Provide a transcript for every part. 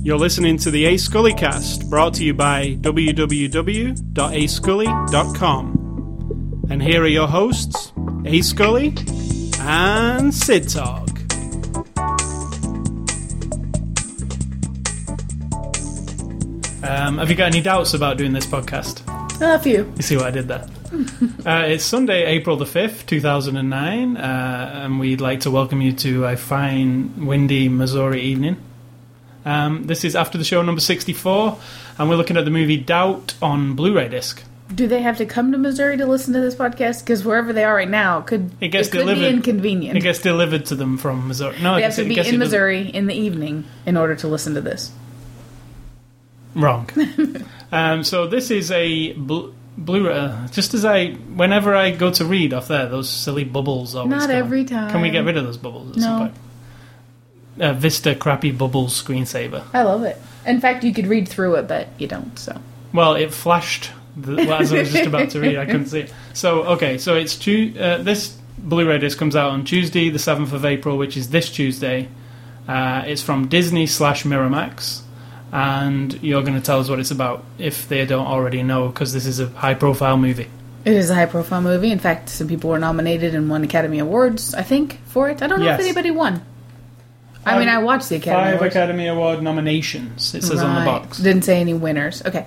You're listening to the A Scully cast, brought to you by www.ascully.com. And here are your hosts, A Scully and Sid Talk. Um, have you got any doubts about doing this podcast? A few. You see what I did there? uh, it's Sunday, April the 5th, 2009, uh, and we'd like to welcome you to a fine, windy Missouri evening. Um, this is after the show number 64, and we're looking at the movie Doubt on Blu ray disc. Do they have to come to Missouri to listen to this podcast? Because wherever they are right now, could It gets could delivered- be inconvenient. It gets delivered to them from Missouri. No, they have to it- be it in doesn't- Missouri in the evening in order to listen to this. Wrong. um, so this is a bl- Blu-ray. Uh, just as I, whenever I go to read off there, those silly bubbles always. Not come. every time. Can we get rid of those bubbles at some point? Uh, Vista crappy bubbles screensaver. I love it. In fact, you could read through it, but you don't. So Well, it flashed the, well, as I was just about to read. I couldn't see it. So okay, so it's tu- uh, this Blu-ray disc comes out on Tuesday, the seventh of April, which is this Tuesday. Uh, it's from Disney slash Miramax, and you're going to tell us what it's about if they don't already know, because this is a high-profile movie. it is a high-profile movie. In fact, some people were nominated and won Academy Awards. I think for it. I don't know Yes. if anybody won. I mean, I watched the Academy Five Awards. Academy Award nominations. It says on the Right. box. Didn't say any winners. Okay.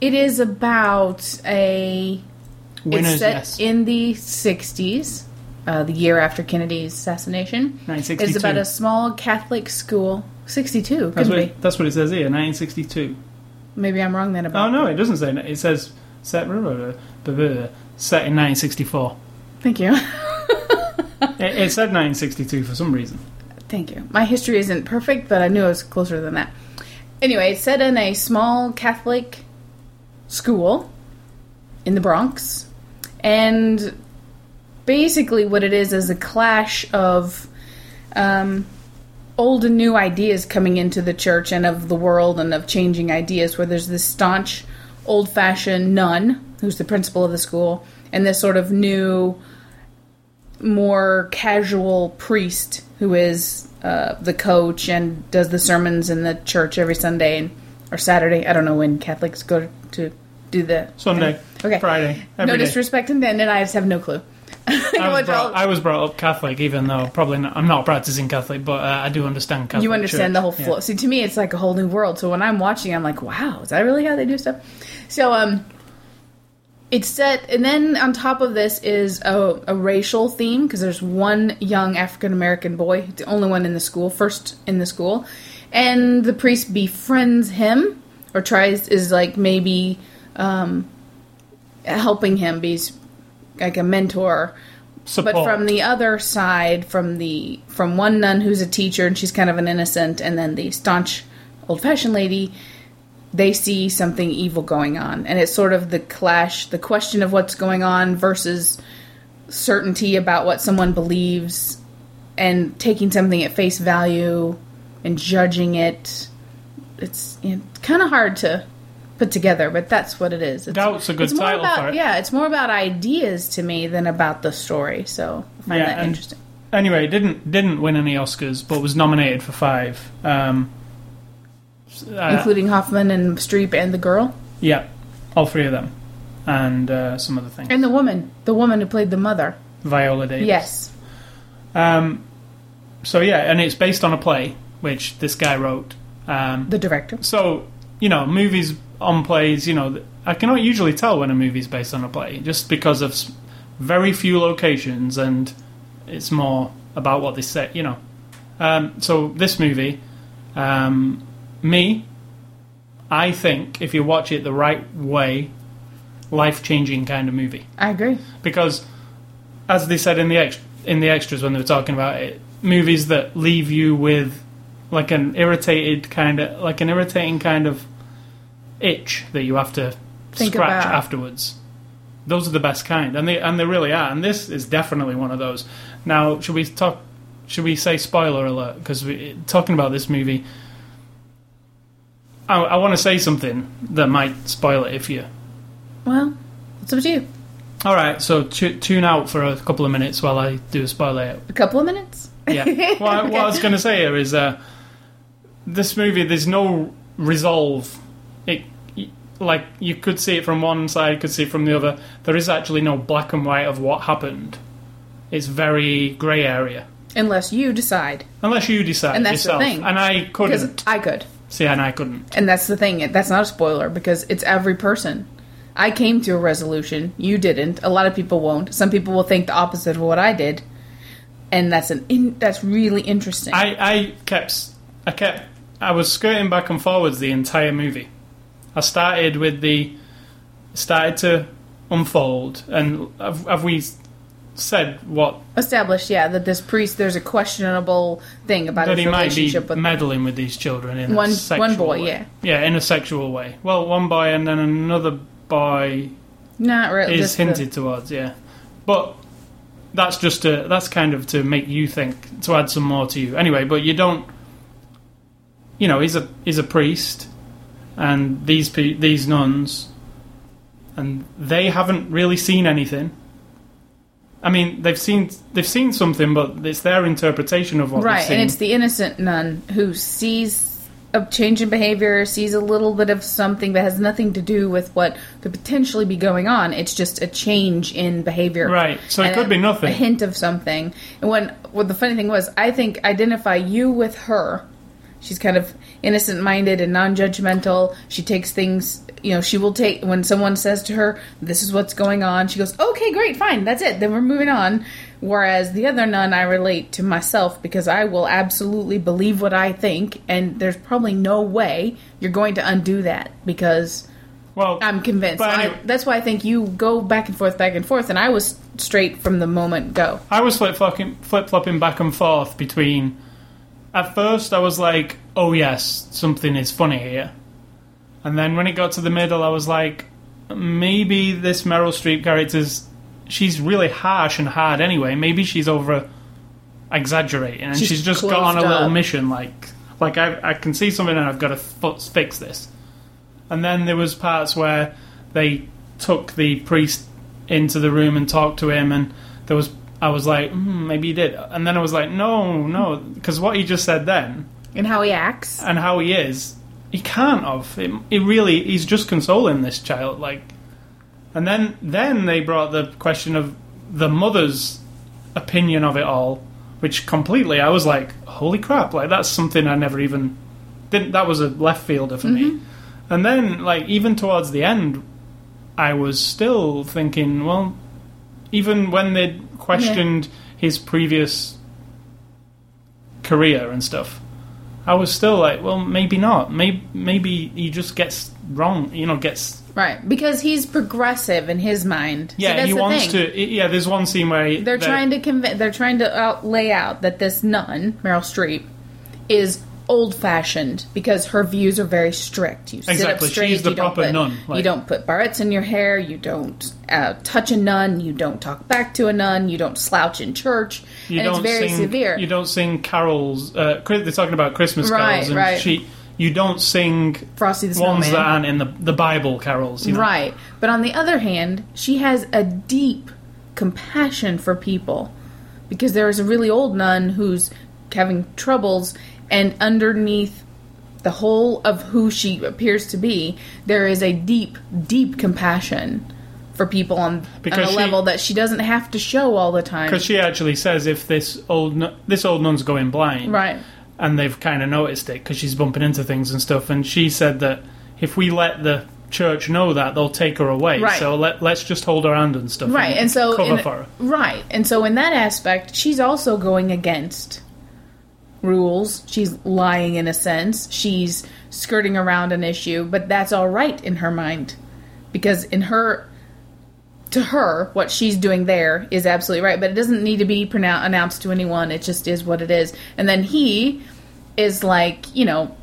It is about a Winners, it's set yes. in the 60s, uh, the year after Kennedy's assassination. 1962. It's about a small Catholic school. 62, That's what, be. it, that's what it says here. 1962. Maybe I'm wrong then about Oh no, it doesn't say. that. It says set set in 1964. Thank you. It, it said 1962 for some reason. Thank you. My history isn't perfect, but I knew it was closer than that. Anyway, it's set in a small Catholic school in the Bronx. And basically, what it is is a clash of um, old and new ideas coming into the church and of the world and of changing ideas, where there's this staunch, old fashioned nun who's the principal of the school, and this sort of new more casual priest who is uh, the coach and does the sermons in the church every Sunday and, or Saturday. I don't know when Catholics go to do the Sunday, Okay. Friday, no day. disrespect intended. I just have no clue. I was, brought, I was brought up Catholic, even though probably not, I'm not practicing Catholic, but uh, I do understand Catholic. you understand Church. the whole Yeah. flow. See, to me, it's like a whole new world. So when I'm watching, I'm like, wow, is that really how they do stuff? So, um, it's set, and then on top of this is a, a racial theme because there's one young African American boy, the only one in the school, first in the school, and the priest befriends him or tries is like maybe um, helping him. Be like a mentor, Support. but from the other side, from the from one nun who's a teacher and she's kind of an innocent, and then the staunch old fashioned lady, they see something evil going on, and it's sort of the clash, the question of what's going on versus certainty about what someone believes, and taking something at face value and judging it. It's you know, kind of hard to put together, but that's what it is. It's, Doubt's a good it's more title about, for it. Yeah, it's more about ideas to me than about the story. So I find Yeah, that interesting. Anyway, didn't didn't win any Oscars, but was nominated for five. Um, uh, Including Hoffman and Streep and the girl yeah, all three of them, and uh, some other things. and the woman, the woman who played the mother. Viola Davis. Yes, Um, so yeah, and it's based on a play which this guy wrote. Um, the director. so you know, movies on plays. You know, I cannot usually tell when a movie's based on a play just because of very few locations and it's more about what they say. You know, um, so this movie, um, me, I think if you watch it the right way, life changing kind of movie I agree. because as they said in the ex- in the extras when they were talking about it, movies that leave you with like an irritated kind of like an irritating kind of itch that you have to Think scratch about. afterwards. Those are the best kind, and they and they really are. And this is definitely one of those. Now, should we talk? Should we say spoiler alert? Because we talking about this movie. I, I want to say something that might spoil it if you Well, it's up to you. all right, so tu- tune out for a couple of minutes while I do a spoiler. A couple of minutes. Yeah. Well, I- what I was going to say here is uh, this movie, there's no resolve. It like you could see it from one side, you could see it from the other. There is actually no black and white of what happened. It's very grey area. Unless you decide. Unless you decide And that's the thing. And I couldn't. I could. See, and I couldn't. And that's the thing. That's not a spoiler because it's every person. I came to a resolution. You didn't. A lot of people won't. Some people will think the opposite of what I did. And that's an in, that's really interesting. I, I kept I kept I was skirting back and forwards the entire movie. I started with the started to unfold, and have, have we said what Established, yeah, that this priest there's a questionable thing about that his he might be relationship with meddling with these children in One- a one sexual boy, way. yeah. yeah, in a sexual way. Well, one boy and then another boy not really is just the- hinted towards, yeah. But that's just to that's kind of to make you think to add some more to you. Anyway, but you don't. You know, he's a he's a priest, and these pe- these nuns, and they haven't really seen anything. I mean, they've seen they've seen something, but it's their interpretation of what right, they've seen. and it's the innocent nun who sees a change in behavior, sees a little bit of something that has nothing to do with what could potentially be going on. It's just a change in behavior. Right, so it could a- be nothing. A hint of something. And when what the funny thing was, I think identify you with her. She's kind of innocent minded and non judgmental. She takes things you know, she will take when someone says to her, "This is what's going on." She goes, "Okay, great, fine, that's it. Then we're moving on." Whereas the other nun, I relate to myself because I will absolutely believe what I think, and there's probably no way you're going to undo that because well, I'm convinced. I- that's why I think you go back and forth, back and forth, and I was straight from the moment go. I was flip flopping, flip flopping back and forth between. At first, I was like, "Oh yes, something is funny here," and then when it got to the middle, I was like, "Maybe this Meryl Streep character's she's really harsh and hard anyway. Maybe she's over exaggerating, and She's she's, just got on a closed little up. mission. Like, like I, I can see something, and I've got to f- fix this." And then there was parts where they took the priest into the room and talked to him, and there was I was like, hmm, maybe he did, and then I was like, no, no, because what he just said then And how he acts. and how he is, he can't have. It, it really, he's just consoling this child, like. And then then they brought the question of the mother's opinion of it all, which completely I was like, holy crap, like that's something I never even didn't. That was a left fielder for me. Mm-hmm. And then like even towards the end, I was still thinking, well, even when they questioned his previous career and stuff, I was still like, well, maybe not. Maybe maybe he just gets wrong. You know, gets Right, because he's progressive in his mind. Yeah. that's he the wants thing. to. Yeah, there's one scene where he, They're trying to convince. They're trying to out, lay out that this nun, Meryl Streep, is old-fashioned because her views are very strict. You sit Exactly, up straight. she's the you don't proper put, nun, you don't put barrettes in your hair. You don't uh, touch a nun. You don't talk back to a nun. You don't slouch in church. You and don't it's very sing, severe. You don't sing carols. Uh, they're talking about Christmas Right, carols, and right. she. You don't sing Frosty the ones Snowman. that aren't in the the Bible carols. You know? Right. But on the other hand, she has a deep compassion for people because there is a really old nun who's having troubles, and underneath the whole of who she appears to be, there is a deep, deep compassion for people on, on a she- level that she doesn't have to show all the time. Because she actually says if this old this old nun's going blind, Right. and they've kind of noticed it because she's bumping into things and stuff. And she said that if we let the church know that, they'll take her away. Right. So let let's just hold her hand and stuff. Right, and so cover in, for her. right, and so in that aspect, she's also going against rules. She's lying in a sense. She's skirting around an issue, but that's all right in her mind because in her to her what she's doing there is absolutely right, but it doesn't need to be pronou- announced to anyone. It just is what it is. And then he is like, you know,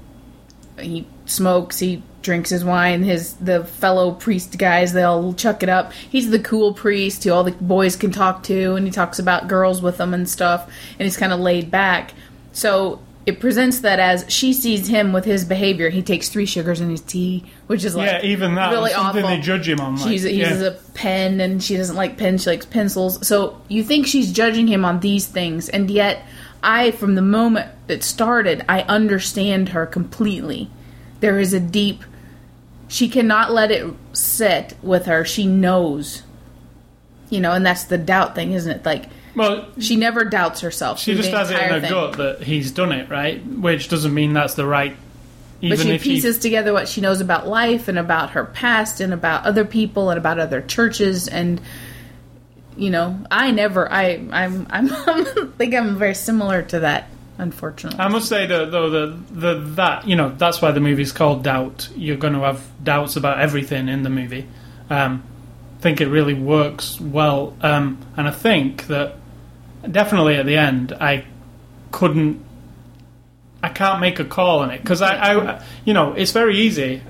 he smokes, he drinks his wine, his the fellow priest guys, they all chuck it up. He's the cool priest who all the boys can talk to and he talks about girls with them and stuff and he's kind of laid back. So it presents that as she sees him with his behavior. He takes three sugars in his tea, which is like yeah, even that really awful. they judge him on. Like, She's, he yeah. uses a pen and she doesn't like pens, she likes pencils. So you think she's judging him on these things, and yet I, from the moment it started, I understand her completely. There is a deep. She cannot let it sit with her. She knows. You know, and that's the doubt thing, isn't it? Like, well, she never doubts herself. she just has it in her thing. gut that he's done it right, which doesn't mean that's the right. But she pieces she, together what she knows about life and about her past and about other people and about other churches and you know I never I I'm I'm I think I'm very similar to that unfortunately. I must say that though the the that you know that's why the movie's called Doubt. You're going to have doubts about everything in the movie. Um, I think it really works well, um, and I think that definitely at the end I couldn't. I can't make a call on it because I, I, you know, it's very easy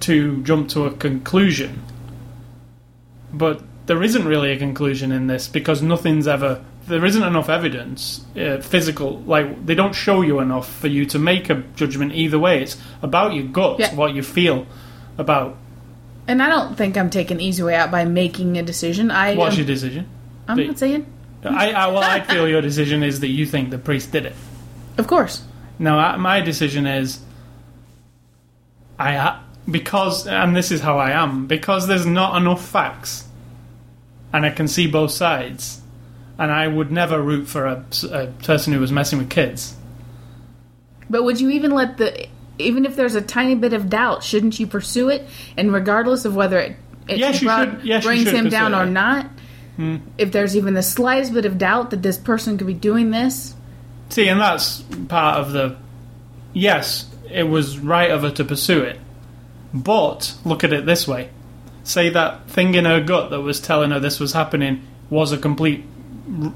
to jump to a conclusion, but there isn't really a conclusion in this because nothing's ever. There isn't enough evidence, uh, physical. Like they don't show you enough for you to make a judgment either way. It's about your gut, Yeah. what you feel about and I don't think I'm taking the easy way out by making a decision. I what's am- your decision. I'm the- not saying. I, I well, I feel your decision is that you think the priest did it. Of course. Now, I, my decision is, I ha- because, and this is how I am, because there's not enough facts, and I can see both sides, and I would never root for a, a person who was messing with kids. But would you even let the even if there's a tiny bit of doubt, shouldn't you pursue it? And regardless of whether it, it Yes, brought- should- yes, brings should him down it. or not, if there's even the slightest bit of doubt that this person could be doing this, See, and that's part of the. Yes, it was right of her to pursue it, but look at it this way: say that thing in her gut that was telling her this was happening was a complete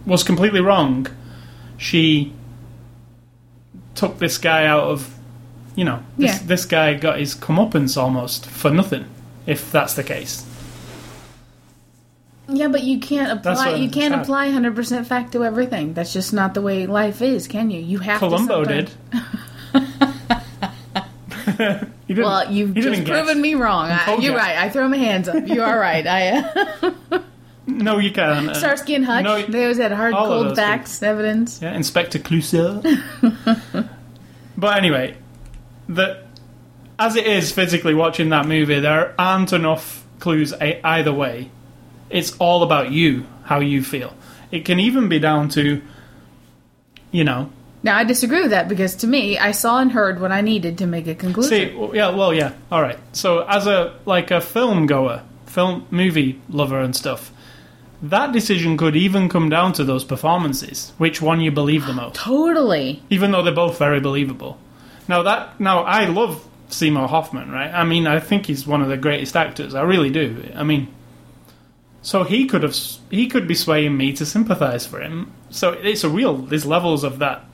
was completely wrong. She took this guy out of, you know, this, Yeah. this guy got his comeuppance almost for nothing. If that's the case, yeah, but you can't apply you can't I'm- apply 100% fact to everything. That's just not the way life is, can you? You have Columbo to did. didn't- Well, you've didn't just guess. proven me wrong. I, you're right. I throw my hands up. You are right. I uh, No, you can't. Starsky and Hutch. No, they always had hard, cold facts, evidence. Yeah, Inspector Clouseau. but anyway, the as it is physically watching that movie, there aren't enough clues a- either way. It's all about you, how you feel. It can even be down to, you know, Now I disagree with that because to me, I saw and heard what I needed to make a conclusion. see, yeah, well, yeah, all right. So as a like a film goer, film movie lover and stuff, that decision could even come down to those performances. Which one you believe the most? totally. even though they're both very believable. Now that now I love Seymour Hoffman, right? I mean, I think he's one of the greatest actors. I really do. I mean, so he could have he could be swaying me to sympathise for him. So it's a real. There's levels of that.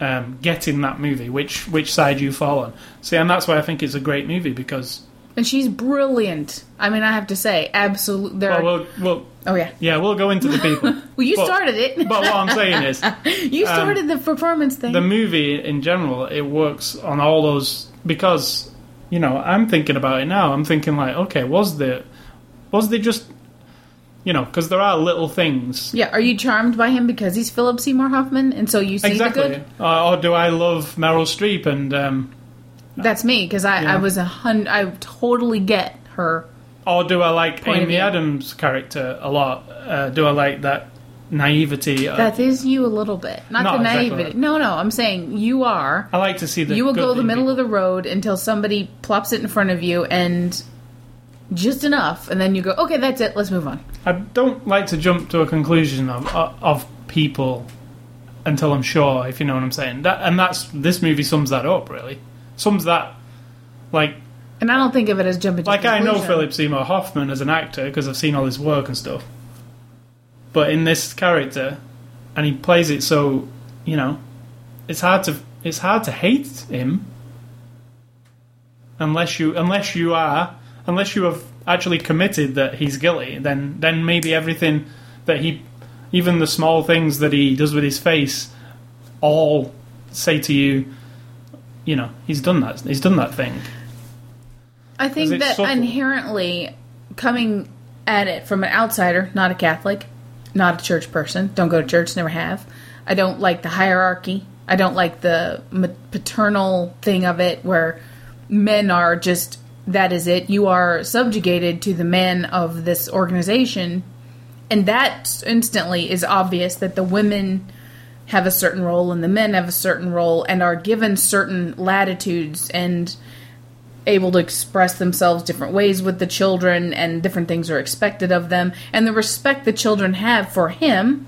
Um, getting that movie, which which side you fall on. See, and that's why I think it's a great movie because And she's brilliant. I mean, I have to say, absolutely. There. well, we'll, we'll oh yeah. yeah, we'll go into the people. Well, you But- started it. but what I'm saying is, you started the performance thing. the movie in general it works on all those because you know i'm thinking about it now i'm thinking like okay was there was there just you know because there are little things yeah. Are you charmed by him because he's Philip Seymour Hoffman, and so you see the good? uh, or do i love meryl streep and um, That's me because I, Yeah. I was a hun. I totally get her. or do i like amy adams character a lot uh, do i like that naivety That is you a little bit, not, Not the exactly naivety. that. No, no. I'm saying you are. i like to see the you will go the middle people. of the road until somebody plops it in front of you and just enough, and then you go, okay, that's it. Let's move on. I don't like to jump to a conclusion of uh, of people until I'm sure, if you know what I'm saying. That and that's this movie sums that up really. Sums that like And I don't think of it as jumping. Like I know. Philip Seymour Hoffman as an actor because I've seen all his work and stuff. But in this character, and he plays it so, you know, it's hard to it's hard to hate him unless you unless you are unless you have actually committed that he's guilty. Then then maybe everything that he, even the small things that he does with his face, all say to you, you know, he's done that. He's done that thing. I think that subtle. inherently coming at it from an outsider, not a Catholic, not a church person, don't go to church, never have. I don't like the hierarchy. I don't like the paternal thing of it where men are just that is it. You are subjugated to the men of this organization. And that instantly is obvious that the women have a certain role and the men have a certain role and are given certain latitudes and able to express themselves different ways with the children and different things are expected of them and the respect the children have for him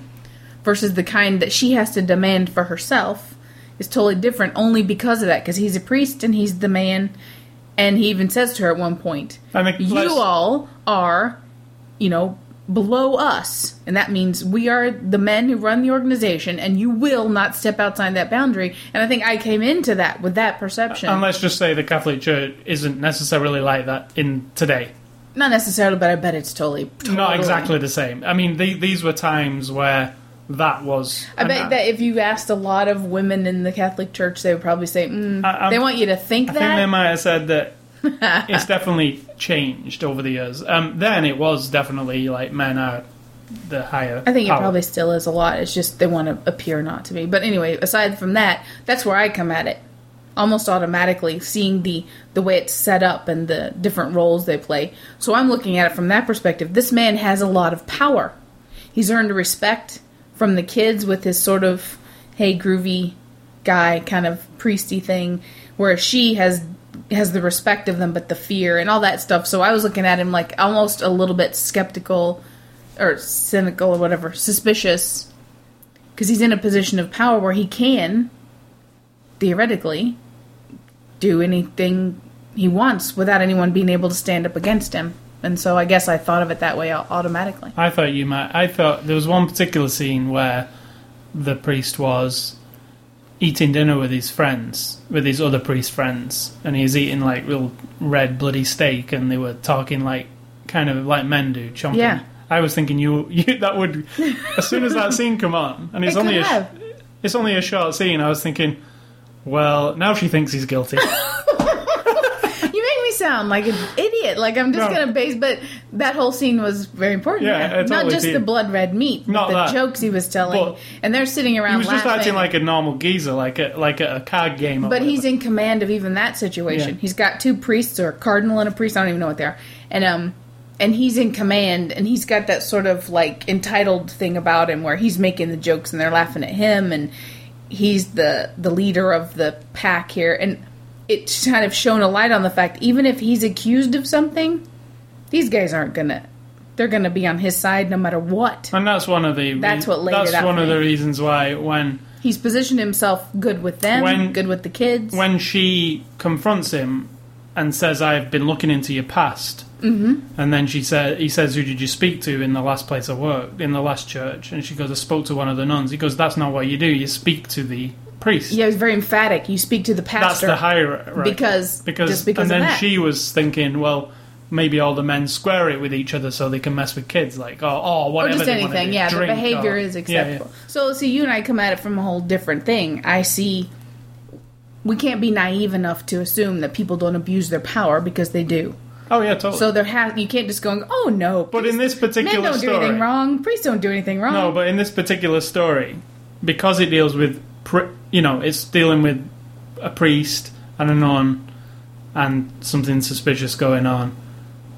versus the kind that she has to demand for herself is totally different only because of that because he's a priest and he's the man and he even says to her at one point I think you let's- all are you know below us and that means we are the men who run the organization and you will not step outside that boundary and i think i came into that with that perception And let's just say the Catholic Church isn't necessarily like that in today. not necessarily but i bet it's totally, totally Not exactly the same. I mean, the, these were times where that was. I bet that if you asked a lot of women in the Catholic Church, they would probably say, mm, I- they want you to think that. I think they might have said that it's definitely changed over the years. Um, then it was definitely like men are the higher. I think it probably still is a lot. It's just they want to appear not to be. But anyway, aside from that, that's where I come at it. Almost automatically, seeing the the way it's set up and the different roles they play. So I'm looking at it from that perspective. This man has a lot of power. He's earned respect from the kids with his sort of hey groovy guy kind of priesty thing, whereas she has has the respect of them but the fear and all that stuff. So I was looking at him like almost a little bit skeptical or cynical or whatever, suspicious, because he's in a position of power where he can, theoretically, do anything he wants without anyone being able to stand up against him. And so I guess I thought of it that way automatically. I thought you might. I thought there was one particular scene where the priest was eating dinner with his friends, with his other priest friends, and he was eating like real red bloody steak, and they were talking like kind of like men do, chomping. Yeah. I was thinking you, you that would as soon as that scene come on, and it's It only a, have. it's only a short scene. I was thinking, well, now she thinks he's guilty. You make me sound like an idiot. Like I'm just No. gonna base, but that whole scene was very important. Yeah, not totally just the blood red meat, but Not the that. jokes he was telling, But and they're sitting around he was just acting like a normal geezer, like a like a, card game. But he's in command of even that situation. Yeah. He's got two priests or a cardinal and a priest. I don't even know what they are. And um, and he's in command, and he's got that sort of like entitled thing about him where he's making the jokes and they're laughing at him, and he's the the leader of the pack here. And it's kind of shown a light on the fact even if he's accused of something, these guys aren't gonna. They're gonna be on his side no matter what. And that's one of the. That's what laid That's it out one of me. the reasons why when He's positioned himself good with them, When- good with the kids. when she confronts him and says, "I've been looking into your past," mm-hmm. and then she said, "He says, who did you speak to in the last place I worked, in the last church?" And she goes, "I spoke to one of the nuns." He goes, "That's not what you do. You speak to the priest. yeah, he's very emphatic. You speak to the That's pastor. the hierarchy." Because- because just because and then that. she was thinking, well. Maybe all the men square it with each other so they can mess with kids, like oh, oh or or whatever. just they anything. do. Yeah, the behavior or- is acceptable. yeah. So, see, you and I come at it from a whole different thing. I see. We can't be naive enough to assume that people don't abuse their power because they do. Oh yeah, totally. So there has you can't just go, oh no. But in this particular men don't do story, anything wrong. Priests don't do anything wrong. No, but in this particular story, because it deals with, you know, it's dealing with a priest and a nun and something suspicious going on.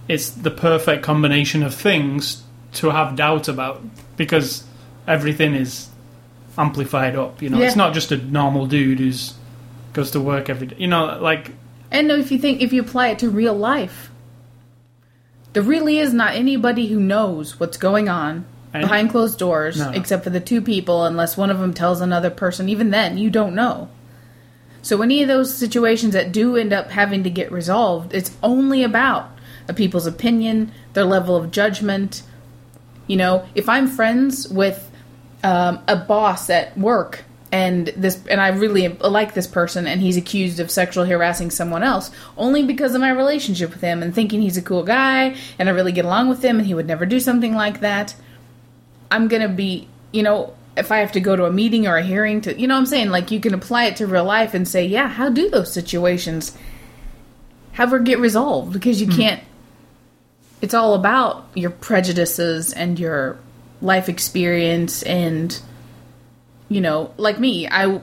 It's the perfect combination of things to have doubt about because everything is amplified up. You know, Yeah. it's not just a normal dude who's goes to work every day. You know, like And if you think if you apply it to real life, there really is not anybody who knows what's going on behind closed doors, No. except for the two people, unless one of them tells another person. Even then, you don't know. So any of those situations that do end up having to get resolved, it's only about a people's opinion, their level of judgment. You know, if I'm friends with um, a boss at work and this and I really like this person and he's accused of sexually harassing someone else only because of my relationship with him and thinking he's a cool guy and I really get along with him and he would never do something like that. I'm going to be, you know, if I have to go to a meeting or a hearing to, you know what I'm saying? Like you can apply it to real life and say, yeah, how do those situations ever get resolved? Because you hmm. can't, it's all about your prejudices and your life experience and, you know, like me, I,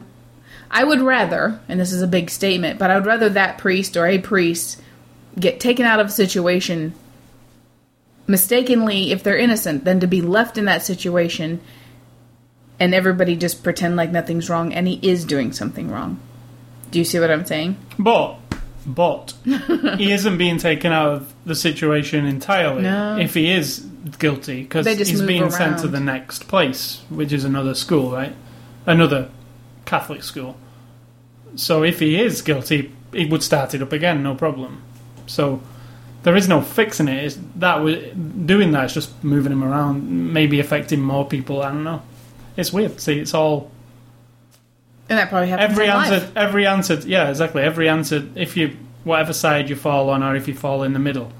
I would rather, and this is a big statement, but I would rather that priest or a priest get taken out of a situation mistakenly if they're innocent than to be left in that situation and everybody just pretend like nothing's wrong and he is doing something wrong. Do you see what I'm saying? But, but he isn't being taken out of the situation entirely. No. If he is guilty, because he's being sent to the next place, which is another school, right? Another Catholic school. So if he is guilty, he would start it up again, no problem. So there is no fixing it. It's that w- doing that is just moving him around, maybe affecting more people. I don't know. It's weird. See, it's all And that probably happens every answer life. every answer yeah exactly every answer if you whatever side you fall on or if you fall in the middle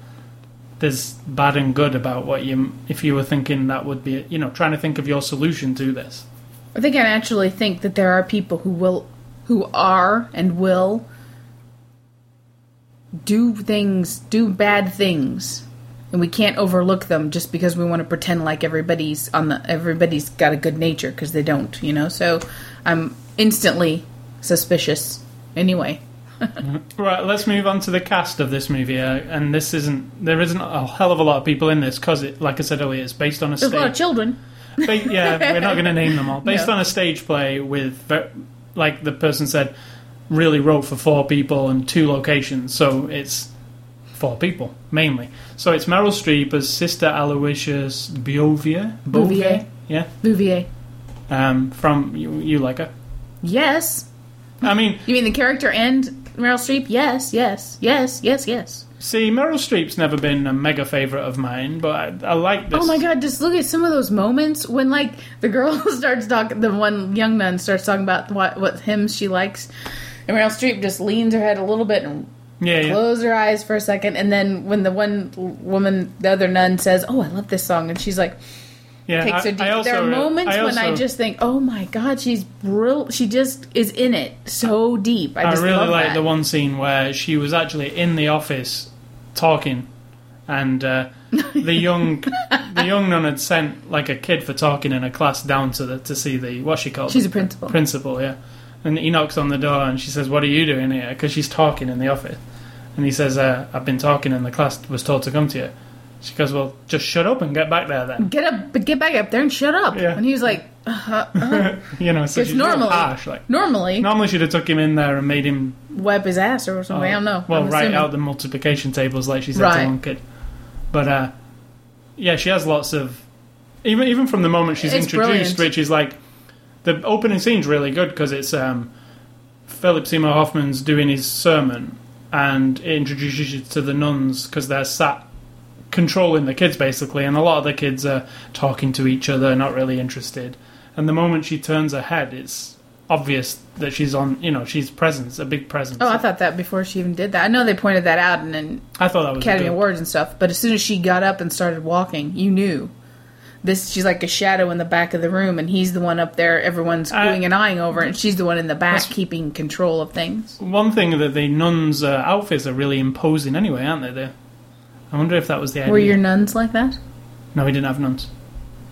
there's bad and good about what you if you were thinking that would be you know trying to think of your solution to this I think I actually think that there are people who will, who are and will do things, do bad things, and we can't overlook them just because we want to pretend like everybody's on the everybody's got a good nature because they don't, you know. So I'm instantly suspicious. Anyway, right let's move on to the cast of this movie uh, and this isn't there isn't a hell of a lot of people in this because it like i said earlier it's based on a there's a lot of stage children. Ba- yeah we're not going to name them all based No. on a stage play with like the person said really wrote for four people and two locations so it's four people mainly so it's meryl streep as sister aloysius Beauvier Beauvier. yeah Beauvier. um, from you, you like her Yes. i mean You mean the character and Meryl Streep? Yes, yes, yes, yes, yes. see meryl streep's never been a mega favorite of mine but i, I like this Oh my god, just look at some of those moments when like the girl starts talking the one young nun starts talking about what what hymns she likes. And Meryl Streep just leans her head a little bit and yeah, yeah. closes her eyes for a second and then when the one woman the other nun says, "Oh, I love this song." And she's like yeah takes I- her deep. I also there are re- moments when I just think, "Oh my god, she's brill she just is in it so deep." I I just really like the one scene where she was actually in the office talking, and uh, the young the young nun had sent like a kid for talking in a class down to the to see the what she called She's a principal. principal, yeah. And he knocks on the door and she says, "What are you doing here?" Because she's talking in the office, and he says, uh, "I've been talking and the class was told to come to you." She goes, "Well, just shut up and get back there then." Get up, but get back up there and shut up. Yeah. And he was like, uh, you know, so she's normally- harsh. Like normally normally she'd have took him in there and made him wipe his ass or something. I don't know. Well, I'm write assuming. out the multiplication tables like she said Right. to one kid. But uh, yeah, she has lots of even even from the moment she's It's introduced, brilliant. which is like the opening scene's really good because it's um, Philip Seymour Hoffman's doing his sermon and it introduces you to the nuns because they're sat controlling the kids basically, and a lot of the kids are talking to each other, not really interested. And the moment she turns her head, it's obvious that she's on. You know, she's presence, a big presence. Oh, I thought that before she even did that. I know they pointed that out in, in I thought that was Academy good. Awards and stuff, but as soon as she got up and started walking, you knew. This she's like a shadow in the back of the room, and he's the one up there. Everyone's oohing and eyeing over, and she's the one in the back keeping control of things. One thing that the nuns' uh, outfits are really imposing anyway, aren't they? They're, I wonder if that was the idea. Were your nuns like that No, we didn't have nuns.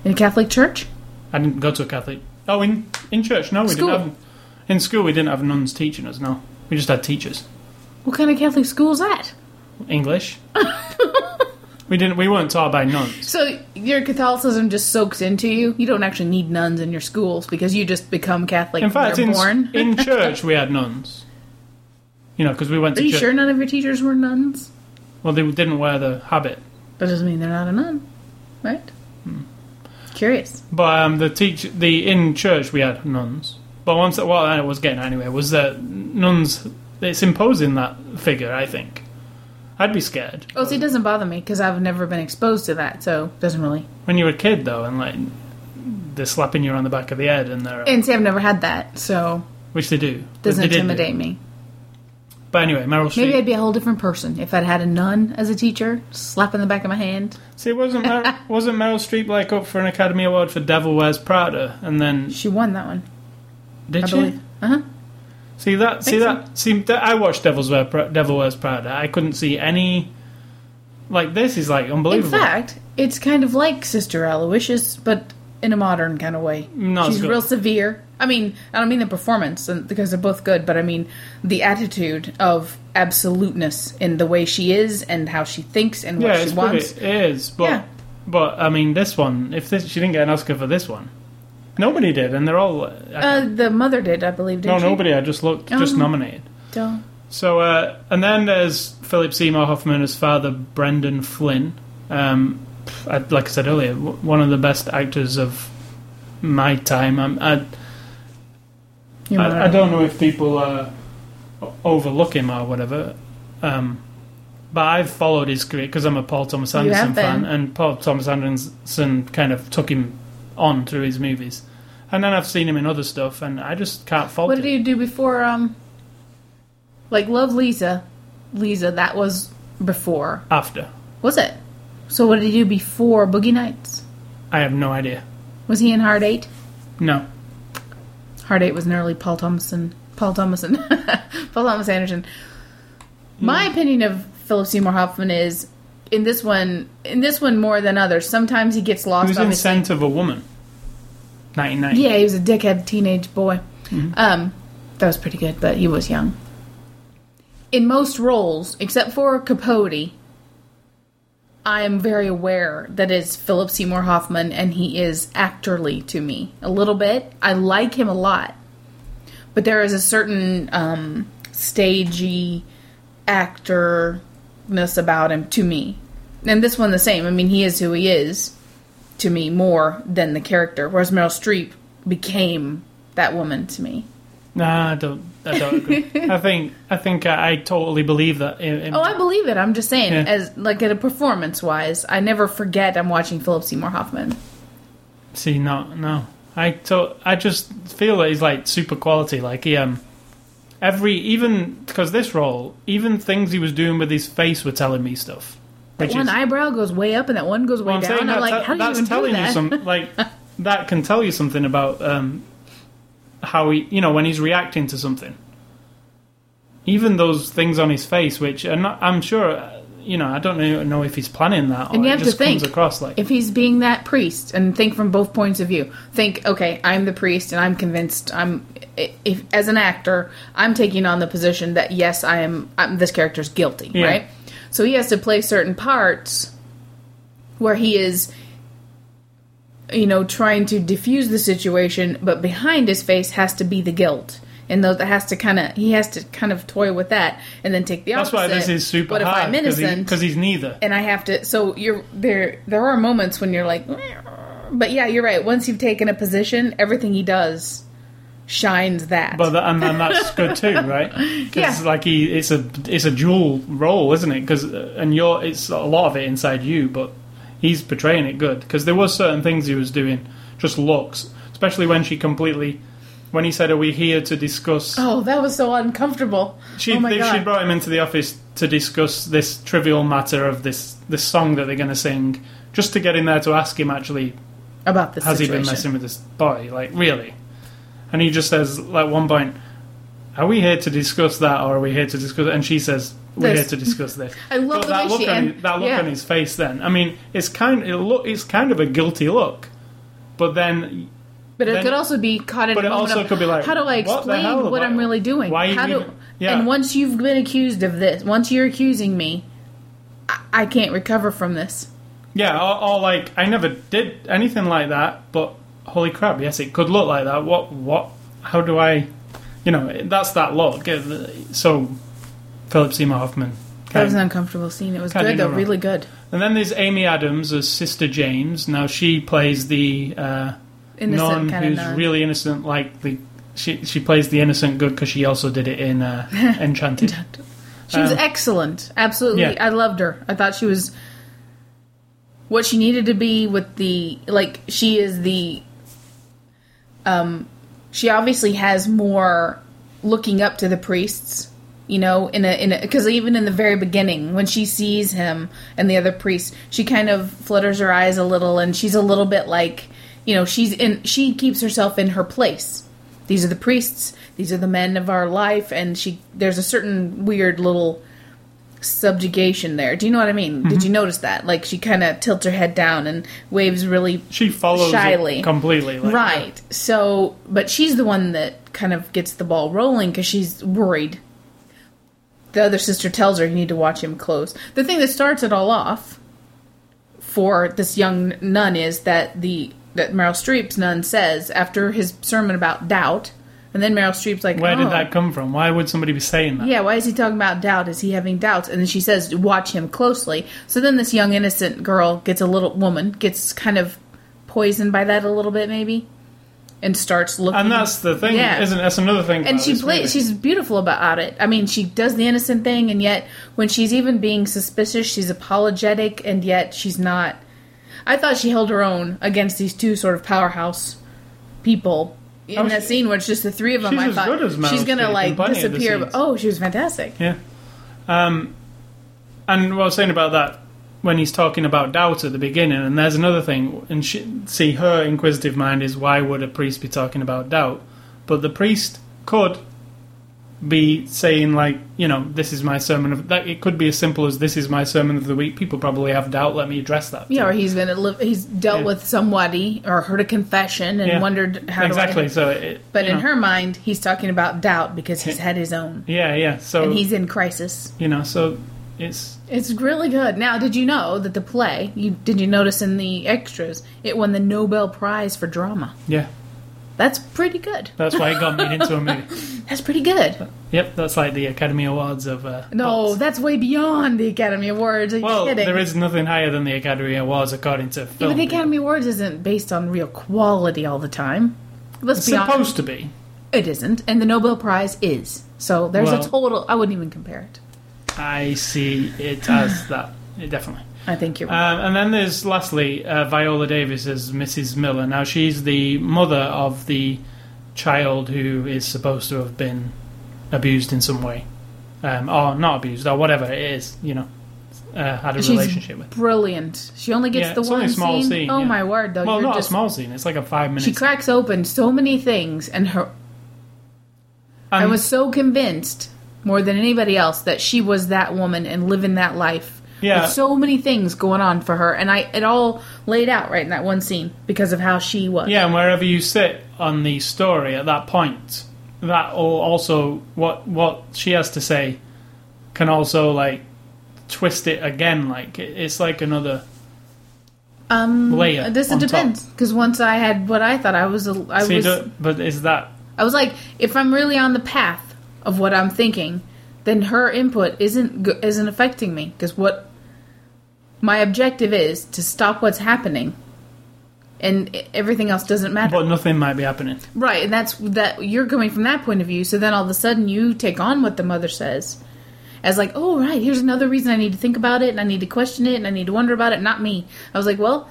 in a Catholic church? I didn't go to a Catholic. Oh, in in church, no, we School. didn't have. In school, we didn't have nuns teaching us. No, we just had teachers. What kind of Catholic school is that? English. we didn't. We weren't taught by nuns. So your Catholicism just soaks into you. You don't actually need nuns in your schools because you just become Catholic In fact, in born. in church, we had nuns. You know, because we went to Are to you church. sure none of your teachers were nuns? Well, they didn't wear the habit. That doesn't mean they're not a nun, right? Hmm. Curious. But um, the teach the in church we had nuns. But once what I was getting anyway was that nuns. It's imposing that figure. I think. I'd be scared. Oh, see, it doesn't bother me because I've never been exposed to that, so it doesn't really. When you're a kid, though, and like they're slapping you on the back of the head, and they're And see, I've never had that, so which they do. it doesn't They did do. intimidate me. but anyway, Meryl Streep. Maybe I'd be a whole different person if I'd had a nun as a teacher, slap in the back of my hand. See, wasn't Mer- wasn't Meryl Streep like up for an Academy Award for Devil Wears Prada, and then She won that one, did I she? Uh huh. See that? See so. that? See, that, I watched Devil's Wear Devil Wears Prada. I couldn't see any. Like this is like unbelievable. In fact, it's kind of like Sister Aloysius, but in a modern kind of way. Not She's good. real severe. I mean, I don't mean the performance because they're both good, but I mean the attitude of absoluteness in the way she is and how she thinks and what yeah, she wants. pretty, it is. But Yeah. but I mean, this one. If this, she didn't get an Oscar for this one, nobody did, and they're all. Uh, the mother did, I believe. Didn't no, she? nobody. I just looked, just Oh. nominated. So, uh, and then there's Philip Seymour Hoffman as Father Brendan Flynn. Um, I, like I said earlier, w- one of the best actors of my time. I'm, I, I, I don't know if people uh, overlook him or whatever. Um, but I've followed his career because I'm a Paul Thomas Anderson fan, and Paul Thomas Anderson kind of took him on through his movies. And then I've seen him in other stuff, and I just can't fault What did he do before? Um, like Love Liza, Liza. That was before. After, Was it? So what did he do before Boogie Nights? I have no idea. Was he in Hard Eight? No, Hard Eight was nearly Paul Thomason. Paul Thomason. Paul Thomas Anderson. My opinion of Philip Seymour Hoffman is in this one. In this one more than others. Sometimes he gets he lost. was in. Scent of a Woman, 1990. Yeah, he was a dickhead teenage boy. Mm-hmm. Um, that was pretty good, but he was young. In most roles, except for Capote, I am very aware that it's Philip Seymour Hoffman, and he is actorly to me a little bit. I like him a lot, but there is a certain um, stagey actorness about him to me, and this one the same. I mean, he is who he is to me more than the character, whereas Meryl Streep became that woman to me. Nah, I don't. I don't agree. I think. I think I, I totally believe that. Oh, I believe it. I'm just saying, Yeah. as like at a performance wise, I never forget I'm watching Philip Seymour Hoffman. see, no, no. I to, I just feel that he's like super quality. Like he um, every even because this role, even things he was doing with his face were telling me stuff. That Which one is, eyebrow goes way up and that one goes way well, I'm down. I'm that, like, that- how do you even telling do that? you some like that can tell you something about um, how he, you know, when he's reacting to something. Even those things on his face, which are not, I'm sure, uh, you know, I don't know, if he's planning that or And you have to think, across like if he's being that priest and think from both points of view think okay i'm the priest and i'm convinced i'm if as an actor i'm taking on the position that yes i am I'm, this character's guilty Yeah. right so he has to play certain parts where he is you know trying to diffuse the situation but behind his face has to be the guilt and though that has to kind of he has to kind of toy with that and then take the opposite. That's opposite why this is super what if i'm innocent because he's neither. and I have to. So you're there. There are moments when you're like, but yeah, you're right. Once you've taken a position, everything he does shines that. But that, and, and that's good too, right? Because Yeah. like he, it's a it's a dual role, isn't it? Because uh, and you're it's a lot of it inside you, but he's portraying it good. Because there was certain things he was doing, just looks, especially when she completely. When he said, "Are we here to discuss?" oh, that was so uncomfortable. she oh they- she brought him into the office to discuss this trivial matter of this this song that they're going to sing, just to get in there to ask him actually about this has situation. he been messing with this boy? Like, really? And he just says, like, one point, are we here to discuss that, or are we here to discuss? It? And she says, we're This. here to discuss this. I love But that look on his, that look yeah. on his face. Then, I mean, it's kind, it look, it's kind of a guilty look, but then, But it then- could also be caught in but a it also of, could be like, how do I explain hell? what I'm really doing? why you how do, even- yeah. And once you've been accused of this, once you're accusing me, I, I can't recover from this. yeah, or, or like, I never did anything like that, but holy crap, yes, it could look like that. What, what? How do I? You know, that's that look. So, Philip Seymour Hoffman. That was an uncomfortable scene. It was good though, really good. And then there's Amy Adams as Sister James. Now she plays the uh, Innocent nun who's nun. really innocent. Like the she she plays the innocent good because she also did it in uh, Enchanted. She was Um, excellent. Absolutely. yeah. I loved her. I thought she was what she needed to be with the like she is the um she obviously has more looking up to the priests You know, in a in a because even in the very beginning, when she sees him and the other priest, she kind of flutters her eyes a little, and she's a little bit like, you know, she's in. She keeps herself in her place. These are the priests. These are the men of our life, and she. There's a certain weird little subjugation there. Do you know what I mean? Did mm-hmm. you notice that? Like she kind of tilts her head down and waves really She follows Shyly. it completely. Like, right. So, but she's the one that kind of gets the ball rolling because she's worried. The other sister tells her you need to watch him close. The thing that starts it all off for this young nun is that the that Meryl Streep's nun says after his sermon about doubt, and then Meryl Streep's like, Where "Oh, did that come from? Why would somebody be saying that? yeah, why is he talking about doubt? Is he having doubts? And then she says, watch him closely. So then this young innocent girl gets a little woman, gets kind of poisoned by that a little bit, maybe, and starts looking. And that's the thing, Yeah. isn't it? That's another thing. and she plays. She's beautiful about it. I mean, she does the innocent thing, and yet when she's even being suspicious, she's apologetic, and yet she's not. I thought she held her own against these two sort of powerhouse people. In Oh, that she- scene where it's just the three of them, she's I as thought good as Meryl she's gonna like plenty of the disappear. scenes. Oh, she was fantastic. Yeah. Um, and what I was saying about that, when he's talking about doubt at the beginning, and there's another thing, and she, see, her inquisitive mind is why would a priest be talking about doubt? But the priest could be saying, like, you know, this is my sermon of that. It could be as simple as this is my sermon of the week. People probably have doubt. Let me address that. Yeah, or he's been he's dealt Yeah. with somebody or heard a confession and Yeah. wondered how exactly. So, it, but in know, her mind, he's talking about doubt because he's had his own yeah, yeah. So and he's in crisis. you know, so it's It's really good. Now, did you know that the play? You did you notice in the extras it won the Nobel Prize for drama? yeah. That's pretty good. That's why it got made into a movie. That's pretty good. Yep, that's like the Academy Awards of. Uh, No, arts. that's way beyond the Academy Awards. Are you Well, kidding? there is nothing higher than the Academy Awards according to Yeah, film. but the Academy Awards isn't based on real quality all the time. Let's It's be honest. supposed to be. It isn't, and the Nobel Prize is. So there's Well- a total. I wouldn't even compare it. I see it as that. Definitely. I think you're right. Um, and then there's lastly uh, Viola Davis as Mrs. Miller. Now she's the mother of the child who is supposed to have been abused in some way, um, or not abused, or whatever it is. You know, uh, had a She's relationship with. brilliant. She only gets Yeah, the it's one only a small scene, oh yeah. my word! Though Well, you're not just a small scene. It's like a five minute. she cracks open so many things, and her. I was so convinced more than anybody else that she was that woman and living that life. Yeah. With so many things going on for her, and I it all laid out right in that one scene because of how she was. Yeah, and wherever you sit on the story at that point, that will also what what she has to say can also like twist it again. Like it's like another Um, layer. This it depends because once I had what I thought I was, a, I. See, was, but is that I was like, if I'm really on the path of what I'm thinking, then her input isn't isn't affecting me because what my objective is to stop what's happening, and everything else doesn't matter. but nothing might be happening? right, and that's that you're coming from that point of view. So then all of a sudden you take on what the mother says. As like, oh right, here's another reason I need to think about it, and I need to question it, and I need to wonder about it. Not me. I was like, well,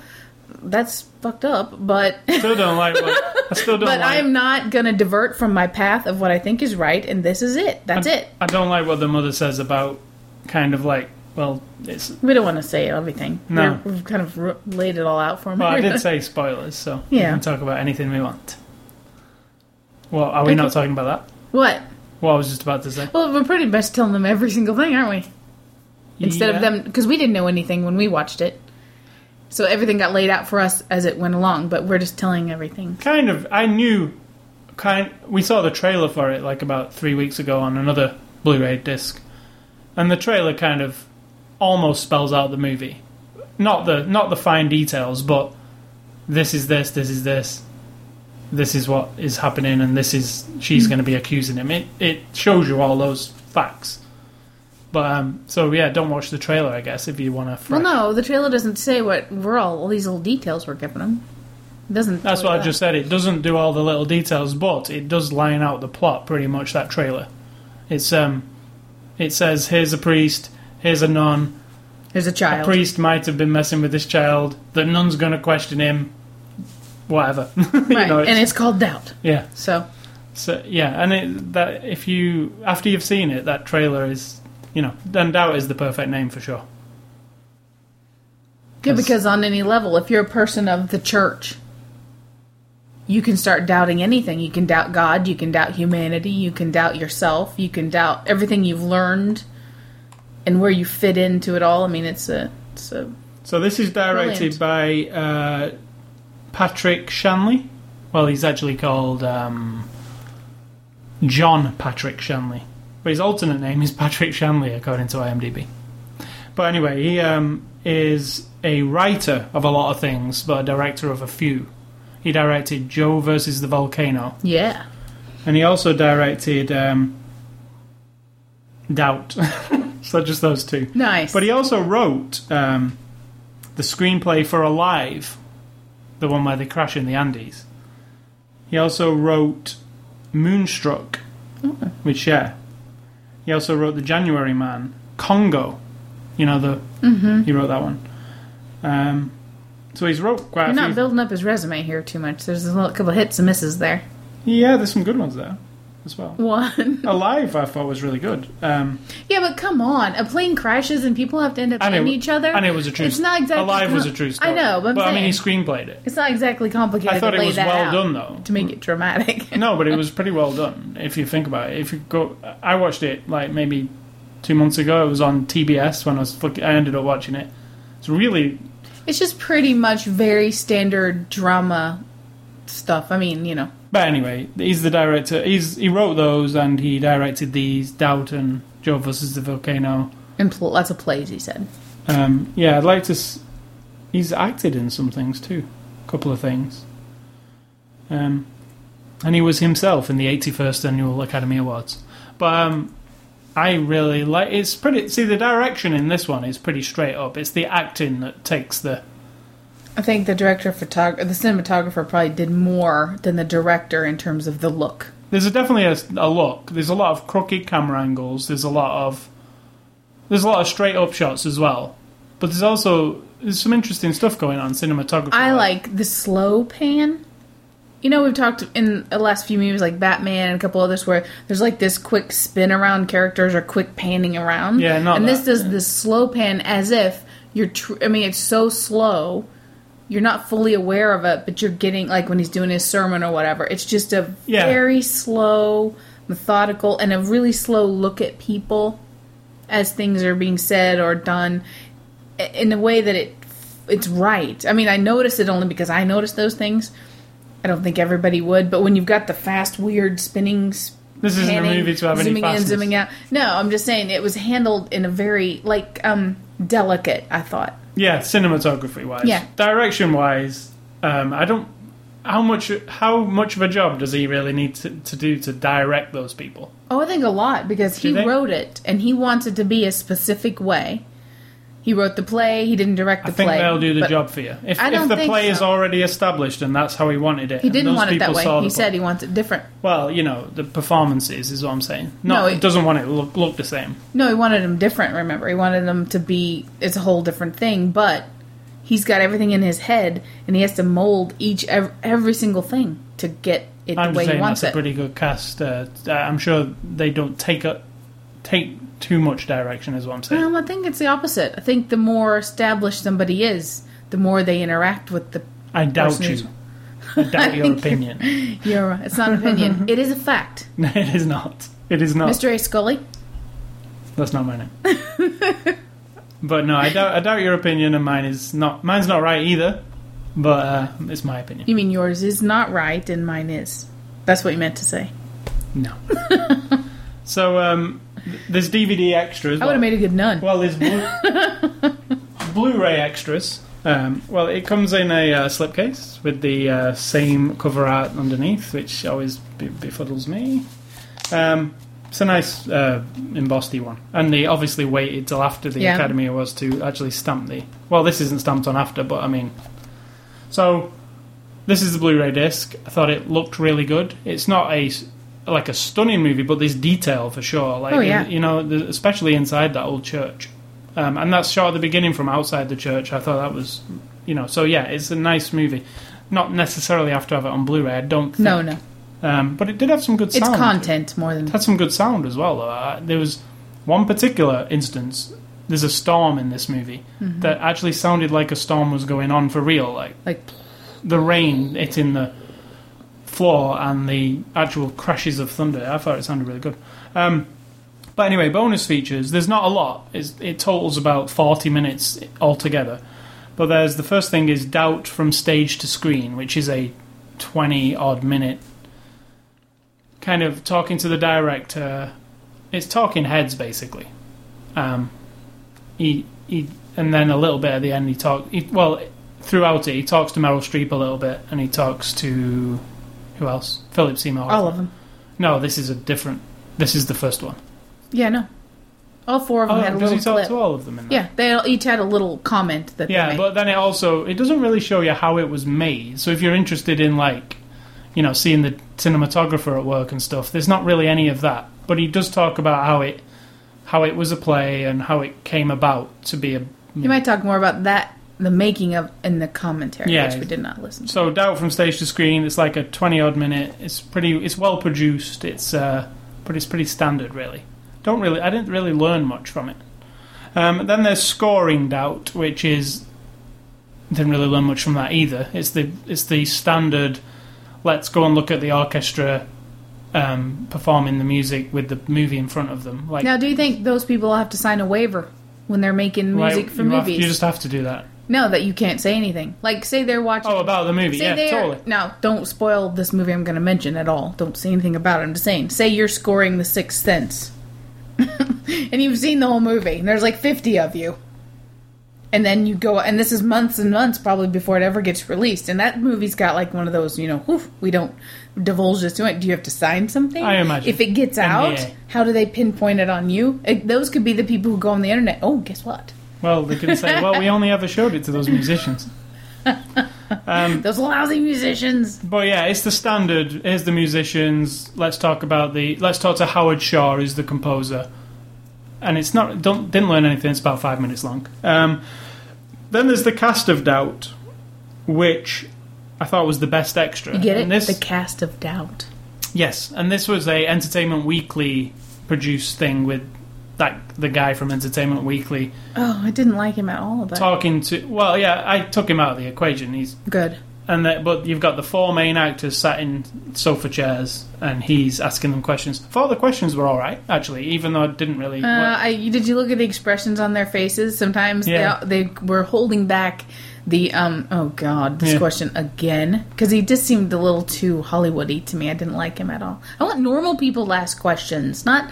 that's fucked up, but Still don't like. What, I still don't but like. I'm not gonna divert from my path of what I think is right, and this is it. That's it. I don't like what the mother says about kind of like. Well, it's. We don't want to say everything. No. We're, we've kind of r- laid it all out for me. Well, I did say spoilers, so yeah. we can talk about anything we want. Well, are we not talking about that? what? What I was just about to say. Well, we're pretty much telling them every single thing, aren't we? Instead Yeah. of them, because we didn't know anything when we watched it, so everything got laid out for us as it went along. But we're just telling everything. kind of i knew kind we saw the trailer for it like about three weeks ago on another blu-ray disc and the trailer kind of almost spells out the movie not the not the fine details but this is this this is this this is what is happening and this is she's going to be accusing him it, it shows you all those facts but um so yeah don't watch the trailer i guess if you want to Well, no, the trailer doesn't say what we're all all these little details we're giving them. It doesn't. That's what you I just said. It doesn't do all the little details, but it does line out the plot pretty much. That trailer, it's um, it says here's a priest, here's a nun. that. There's a A priest might have been messing with this child. The nun's going to question him. Whatever, right, know, and it's called doubt. yeah. So So yeah, and it, that if you after you've seen it, that trailer is you know, then doubt is the perfect name for sure. Yeah, 'Cause- because on any level, if you're a person of the church, you can start doubting anything. You can doubt God, you can doubt humanity, you can doubt yourself, you can doubt everything you've learned and where you fit into it all. I mean, it's a it's a So this is directed by uh, Patrick Shanley. Well, he's actually called um, John Patrick Shanley, but his alternate name is Patrick Shanley, according to IMDb. But anyway, he um, is a writer of a lot of things, but a director of a few. He directed Joe versus the Volcano, yeah. and he also directed um, Doubt. so just those two. Nice. But he also wrote um, the screenplay for Alive, the one where they crash in the Andes. He also wrote Moonstruck with Cher. He also wrote The January Man, Congo. You know the mm-hmm. he wrote that one. Um, so he's wrote quite You're not few. building up his resume here too much. There's a couple of hits and misses there. yeah, there's some good ones there as well. One. Alive, I thought was really good. Um, Yeah, but come on. A plane crashes and people have to end up and hitting it, each other. and it was a true. It's not exactly Alive was a true story. I know, but I'm I mean, he screenplayed it. It's not exactly complicated I thought it was well done though. to make it dramatic. No, but it was pretty well done. If you think about it, if you go, I watched it like maybe two months ago. It was on TBS when I was. I ended up watching it. It's really It's just pretty much very standard drama stuff. I mean, you know. But anyway, he's the director. He's he wrote those and he directed these Doubt and Joe versus the Volcano. And pl- lots of plays, he said. Um, yeah, I'd like to. S- he's acted in some things too, a couple of things. Um, and he was himself in the 81st annual Academy Awards. But um, I really like. It's pretty. See, the direction in this one is pretty straight up. It's the acting that takes the. I think the director of photog- the cinematographer probably did more than the director in terms of the look. There's a, definitely a, a look. There's a lot of crooked camera angles. There's a lot of there's a lot of straight up shots as well. But there's also there's some interesting stuff going on cinematography. I like the slow pan. You know, we've talked in the last few movies like Batman and a couple others where there's like this quick spin around characters or quick panning around. Yeah, not And this that, does yeah. this slow pan as if you're. Tr- I mean, it's so slow, you're not fully aware of it, but you're getting like when he's doing his sermon or whatever. It's just a Yeah. very slow, methodical, and a really slow look at people as things are being said or done in a way that it it's right. I mean, I notice it only because I notice those things. I don't think everybody would, but when you've got the fast, weird spinning, This isn't a movie to have any zooming in, zooming out. No, I'm just saying it was handled in a very like um delicate. I thought. Yeah, cinematography wise. Yeah. Direction wise, um, I don't. How much how much of a job does he really need to, to do to direct those people? Oh, I think a lot because Do he they? wrote it and he wants it to be a specific way. He wrote the play. He didn't direct the play. I think play. they'll do the but job for you. If, I if don't the think play is already established and that's how he wanted it, He didn't want it that way. He said he wants it different. Well, you know, the performances is what I'm saying. No, No, it doesn't want it to look, look the same. No, he wanted them different. Remember, he wanted them to be. It's a whole different thing, but he's got everything in his head, and he has to mold each every, every single thing to get it I'm the way he wants that's it. a pretty good cast. Uh, I'm sure they don't take a, take too much direction, is what I'm saying. Well, I think it's the opposite. I think the more established somebody is, the more they interact with the. I doubt you. who's- I doubt your opinion. You're right. It's not an opinion. it is a fact. No, it is not. It is not. Mr. A. Scully. That's not my name. but no, I doubt. I doubt your opinion, and mine is not. Mine's not right either. But uh, it's my opinion. You mean yours is not right and mine is? That's what you meant to say. No. so um, there's DVD extras. I would have made a good nun. Well, there's Blu- Blu-ray extras. Um, well, it comes in a uh, slipcase with the uh, same cover art underneath, which always be- befuddles me. Um, it's a nice uh, embossed one, and they obviously waited till after the Yeah. Academy Awards to actually stamp the. Well, this isn't stamped on after, but I mean, so this is the Blu-ray disc. I thought it looked really good. It's not a like a stunning movie, but there's detail for sure. Like Oh, yeah. you know, the, especially inside that old church. Um, and that's shot at the beginning from outside the church. I thought that was, you know, so yeah, it's a nice movie. Not necessarily have to have it on Blu-ray. I don't. Think. No, no. Um, but it did have some good It's sound. It's content more than It had some good sound as well. Though. Uh, there was one particular instance. There's a storm in this movie Mm-hmm. that actually sounded like a storm was going on for real. Like like the rain hitting the floor and the actual crashes of thunder. I thought it sounded really good. Um, but anyway, bonus features. There's not a lot. It's, it totals about 40 minutes altogether. But there's the first thing is doubt from stage to screen, which is a 20 odd minute kind of talking to the director. It's talking heads basically. Um, he he and then a little bit at the end he talk. He, well, throughout it he talks to Meryl Streep a little bit, and he talks to who else? Philip Seymour. Hoffman. all of them. No, this is a different. This is the first one. Yeah, no. All four of them Oh, had a does little he talk clip. to all of them in that? Yeah, they all- each had a little comment that they Yeah, made. but then it also it doesn't really show you how it was made. So if you're interested in like, you know, seeing the cinematographer at work and stuff, there's not really any of that. But he does talk about how it how it was a play and how it came about to be a. you might talk more about that, the making of, and the commentary, Yeah. which we did not listen to. So doubt from stage to screen. It's like a twenty odd minute. It's pretty. It's well produced. It's uh, but it's pretty standard really. Don't really. I didn't really learn much from it. Um, then there's scoring doubt, which is didn't really learn much from that either. It's the it's the standard. Let's go and look at the orchestra um, performing the music with the movie in front of them. Like, Now, do you think those people have to sign a waiver when they're making music like, for you, have- movies? you just have to do that. No, that you can't say anything. Like, say they're watching. Oh, about the movie, yeah, totally. now. Don't spoil this movie. I'm going to mention at all. Don't say anything about it. I'm just saying. Say you're scoring The Sixth Sense, and you've seen the whole movie, and there's like 50 of you, and then you go, and this is months and months probably before it ever gets released, and that movie's got like one of those, you know, whew, we don't divulge this to it. Do you have to sign something? I imagine. If it gets out, how do they pinpoint it on you? It, those could be the people who go on the internet. Oh, guess what? Well, they can say, well, we only ever showed it to those musicians. Those lousy musicians. But yeah, it's the standard. Here's the musicians. Let's talk about the. Let's talk to Howard Shore, who's the composer. And it's not. Don't didn't learn anything. It's about five minutes long. Um, then there's the cast of Doubt, which I thought was the best extra. You get it? And this, the cast of doubt. yes, and this was a Entertainment Weekly produced thing with that the guy from Entertainment Weekly Oh, I didn't like him at all. But talking to. Well, yeah, I took him out of the equation. He's good. And that, but you've got the four main actors sat in sofa chairs, and he's asking them questions. Thought the questions were all right, actually, even though I didn't really. Uh, I, did you look at the expressions on their faces? Sometimes Yeah. they, they were holding back the um. Oh God, this Yeah. question again because he just seemed a little too Hollywoody to me. I didn't like him at all. I want normal people to ask questions, not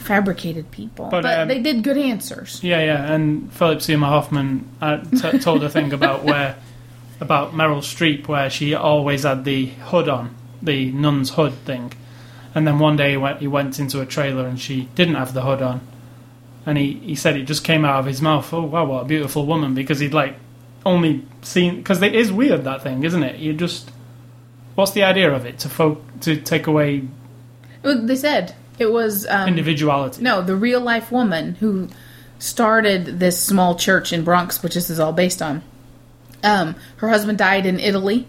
fabricated people. But, But, um, they did good answers. yeah, yeah, and Philip Seymour Hoffman uh, t- told a thing about where about Meryl Streep, where she always had the hood on, the nun's hood thing, and then one day he went, he went into a trailer and she didn't have the hood on, and he, he said it just came out of his mouth. Oh wow, what a beautiful woman! Because he'd like only seen because it is weird that thing, isn't it? You just what's the idea of it to fo- to take away Well, They said it was um, individuality? No, the real life woman who started this small church in Bronx, which this is all based on. Um, her husband died in Italy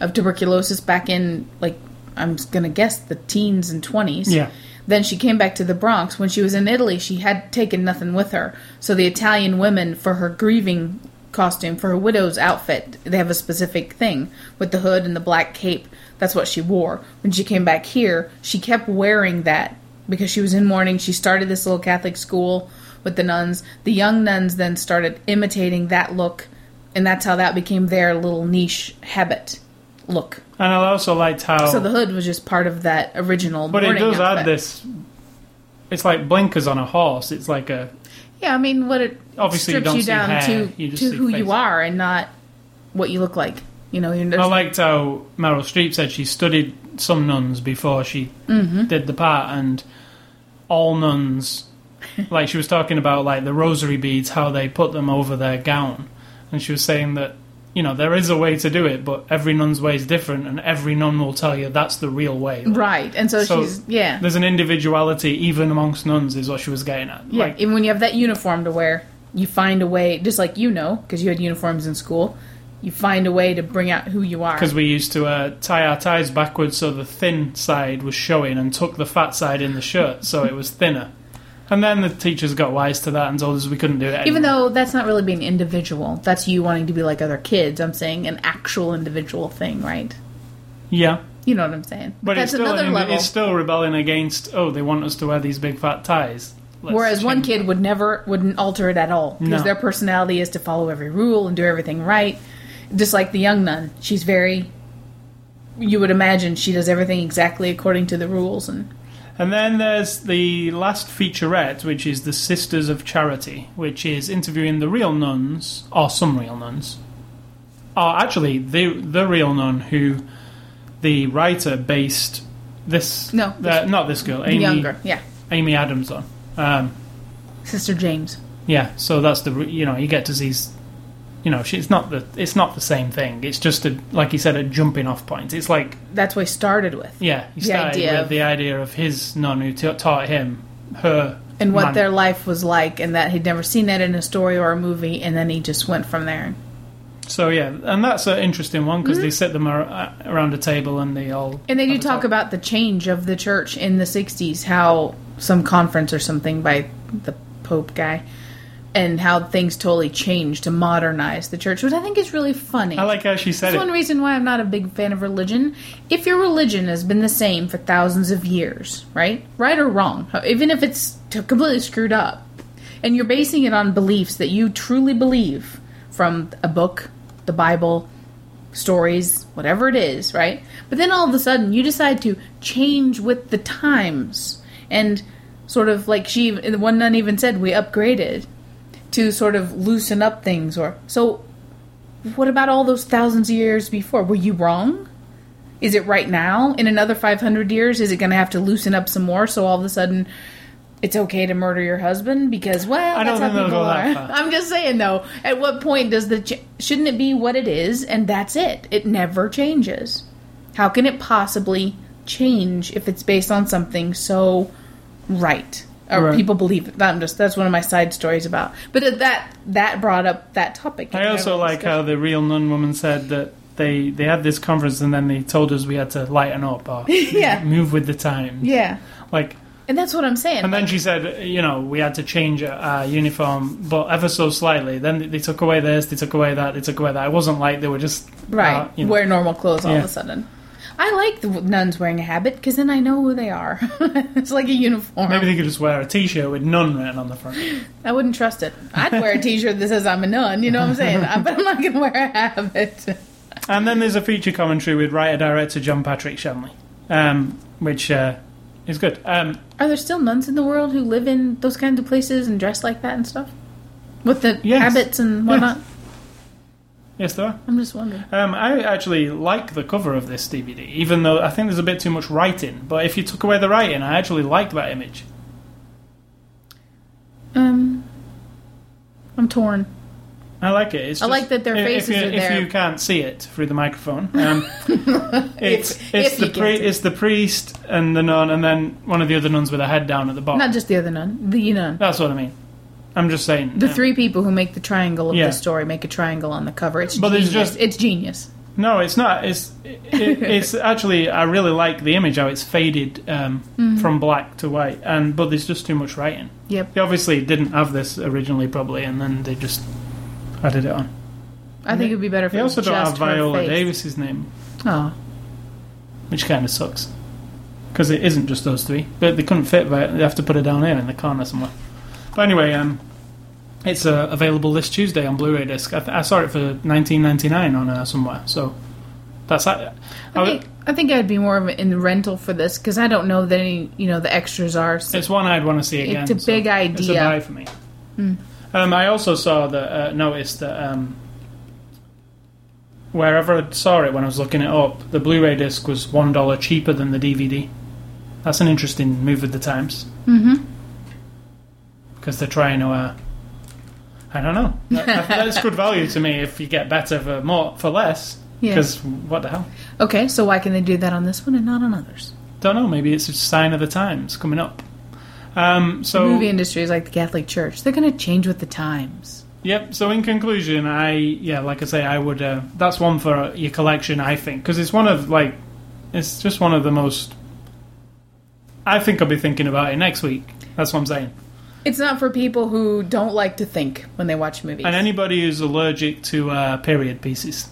of tuberculosis back in like I'm gonna guess the teens and twenties. Yeah. Then she came back to the Bronx. When she was in Italy, she had taken nothing with her. So the Italian women, for her grieving costume, for her widow's outfit, they have a specific thing with the hood and the black cape. That's what she wore. When she came back here, she kept wearing that because she was in mourning. She started this little Catholic school with the nuns. The young nuns then started imitating that look, and that's how that became their little niche habit look. And I also liked how So the hood was just part of that original. But it does add this. It's like blinkers on a horse. It's like a. Yeah, I mean, what it Obviously you strips don't you down hair, to you to who face. you are and not what you look like. You know, you're I liked how Meryl Streep said she studied some nuns before she Mm-hmm. did the part, and all nuns, like she was talking about, like the rosary beads, how they put them over their gown, and she was saying that you know there is a way to do it, but every nun's way is different, and every nun will tell you that's the real way. Like, right, and so, So she's yeah, There's an individuality even amongst nuns, is what she was getting at. yeah. Like, Even when you have that uniform to wear, you find a way. Just like you know, because you had uniforms in school, you find a way to bring out who you are. Because we used to uh, tie our ties backwards so the thin side was showing and tuck the fat side in the shirt so it was thinner. And then the teachers got wise to that and told us we couldn't do it. Even though that's not really being individual, that's you wanting to be like other kids. I'm saying an actual individual thing, right? yeah, You know what I'm saying? but that's it's still another an- level. it's still rebelling against. Oh, they want us to wear these big fat ties. Let's Whereas one kid would never wouldn't alter it at all because No. their personality is to follow every rule and do everything right. Just like the young nun, she's very. You would imagine she does everything exactly according to the rules, and And then there's the last featurette, which is the Sisters of Charity, which is interviewing the real nuns, or some real nuns, or actually the the real nun who the writer based this No, uh, not this girl Amy younger, yeah, Amy Adams on. Um, Sister James. yeah, so that's the you know you get to see. You know, it's not the it's not the same thing. It's just a like you said a jumping off point. It's like That's what he started with, yeah, he The started idea with of- the idea of his nun who ta taught him her and what man- their life was like, and that he'd never seen that in a story or a movie, and then he just went from there. So yeah, and that's an interesting one because they sit them ar- around a table and they all Mm-hmm. And they do a talk about the change of the church in the 60s, how some conference or something by the Pope guy, and how things totally changed to modernize the church, which I think is really funny. I like how she said That's it. one reason why I'm not a big fan of religion. If your religion has been the same for thousands of years, right? Right or wrong, even if it's completely screwed up, and you're basing it on beliefs that you truly believe from a book, the Bible, stories, whatever it is, right? But then all of a sudden you decide to change with the times and sort of like she the one nun even said we upgraded to sort of loosen up things or so what about all those thousands of years before? Were you wrong? Is it right now? In another 500 years, is it going to have to loosen up some more so all of a sudden it's okay to murder your husband? Because, well, I don't that's how people that are. far. I'm just saying, though, at what point does the. Ch- shouldn't it be what it is and that's it? It never changes. How can it possibly change if it's based on something so right? Or Right. people believe it. I'm just that's one of my side stories about. But that that brought up that topic. I also like how the real nun woman said that they they had this conference and then they told us we had to lighten up or Yeah. move with the times. Yeah. Like, And that's what I'm saying. and then she said, you know, we had to change our uniform, but ever so slightly. Then they took away this, they took away that, they took away that. It wasn't like they were just right. uh, you know. Wear normal clothes all of a sudden. I like the nuns wearing a habit because then I know who they are. it's like a uniform. Maybe they could just wear a T-shirt with nun written on the front. I wouldn't trust it. I'd wear a T-shirt that says I'm a nun. You know what I'm saying? But I'm not going to wear a habit. And then there's a feature commentary with writer-director John Patrick Shanley, um, which uh, is good. Um, Are there still nuns in the world who live in those kinds of places and dress like that and stuff? With the Yes. habits and whatnot? yes, there are. I'm just wondering. Um, I actually like the cover of this DVD, even though I think there's a bit too much writing. But if you took away the writing, I actually liked that image. Um, I'm torn. I like it. It's I just- like that their faces if you, are there. If you can't see it through the microphone, um, it's If- it's if the pri- it. it's the priest and the nun, and then one of the other nuns with her head down at the bottom. Not just the other nun, the nun. That's what I mean. I'm just saying. The um, three people who make the triangle of Yeah. the story make a triangle on the cover. It's But genius. just- it's genius. No, it's not. It's it, it's actually I really like the image how it's faded um, Mm-hmm. from black to white, and but there's just too much writing. Yep. They obviously didn't have this originally, probably, and then they just added it on. I think it would be better if They also don't have Viola. Davis's name, Oh, which kind of sucks because it isn't just those three. But they couldn't fit. Vi- They have to put it down here in the corner somewhere. But anyway, um, it's uh, available this Tuesday on Blu-ray disc. I, th- I saw it for 19.99 on uh, somewhere, so that's. I, I think I think I'd be more of in the rental for this because I don't know that any you know the extras are. So It's one I'd want to see again. It's a big idea. It's a buy for me. Um, I also saw that uh, noticed that um, wherever I saw it when I was looking it up, the Blu-ray disc was one dollar cheaper than the DVD. That's an interesting move of the times. Because they're trying to. Uh, I don't know. That- that- that's good value to me if you get better for more for less. Yeah. Because what the hell? Okay, so why can they do that on this one and not on others? Don't know. Maybe it's a sign of the times coming up. Um, so the movie industry is like the Catholic Church; they're going to change with the times. Yep. So in conclusion, I yeah, like I say, I would. Uh, that's one for your collection, I think, because it's one of like, it's just one of the most. I think I'll be thinking about it next week. That's what I'm saying. It's not for people who don't like to think when they watch movies. And anybody who's allergic to uh, period pieces.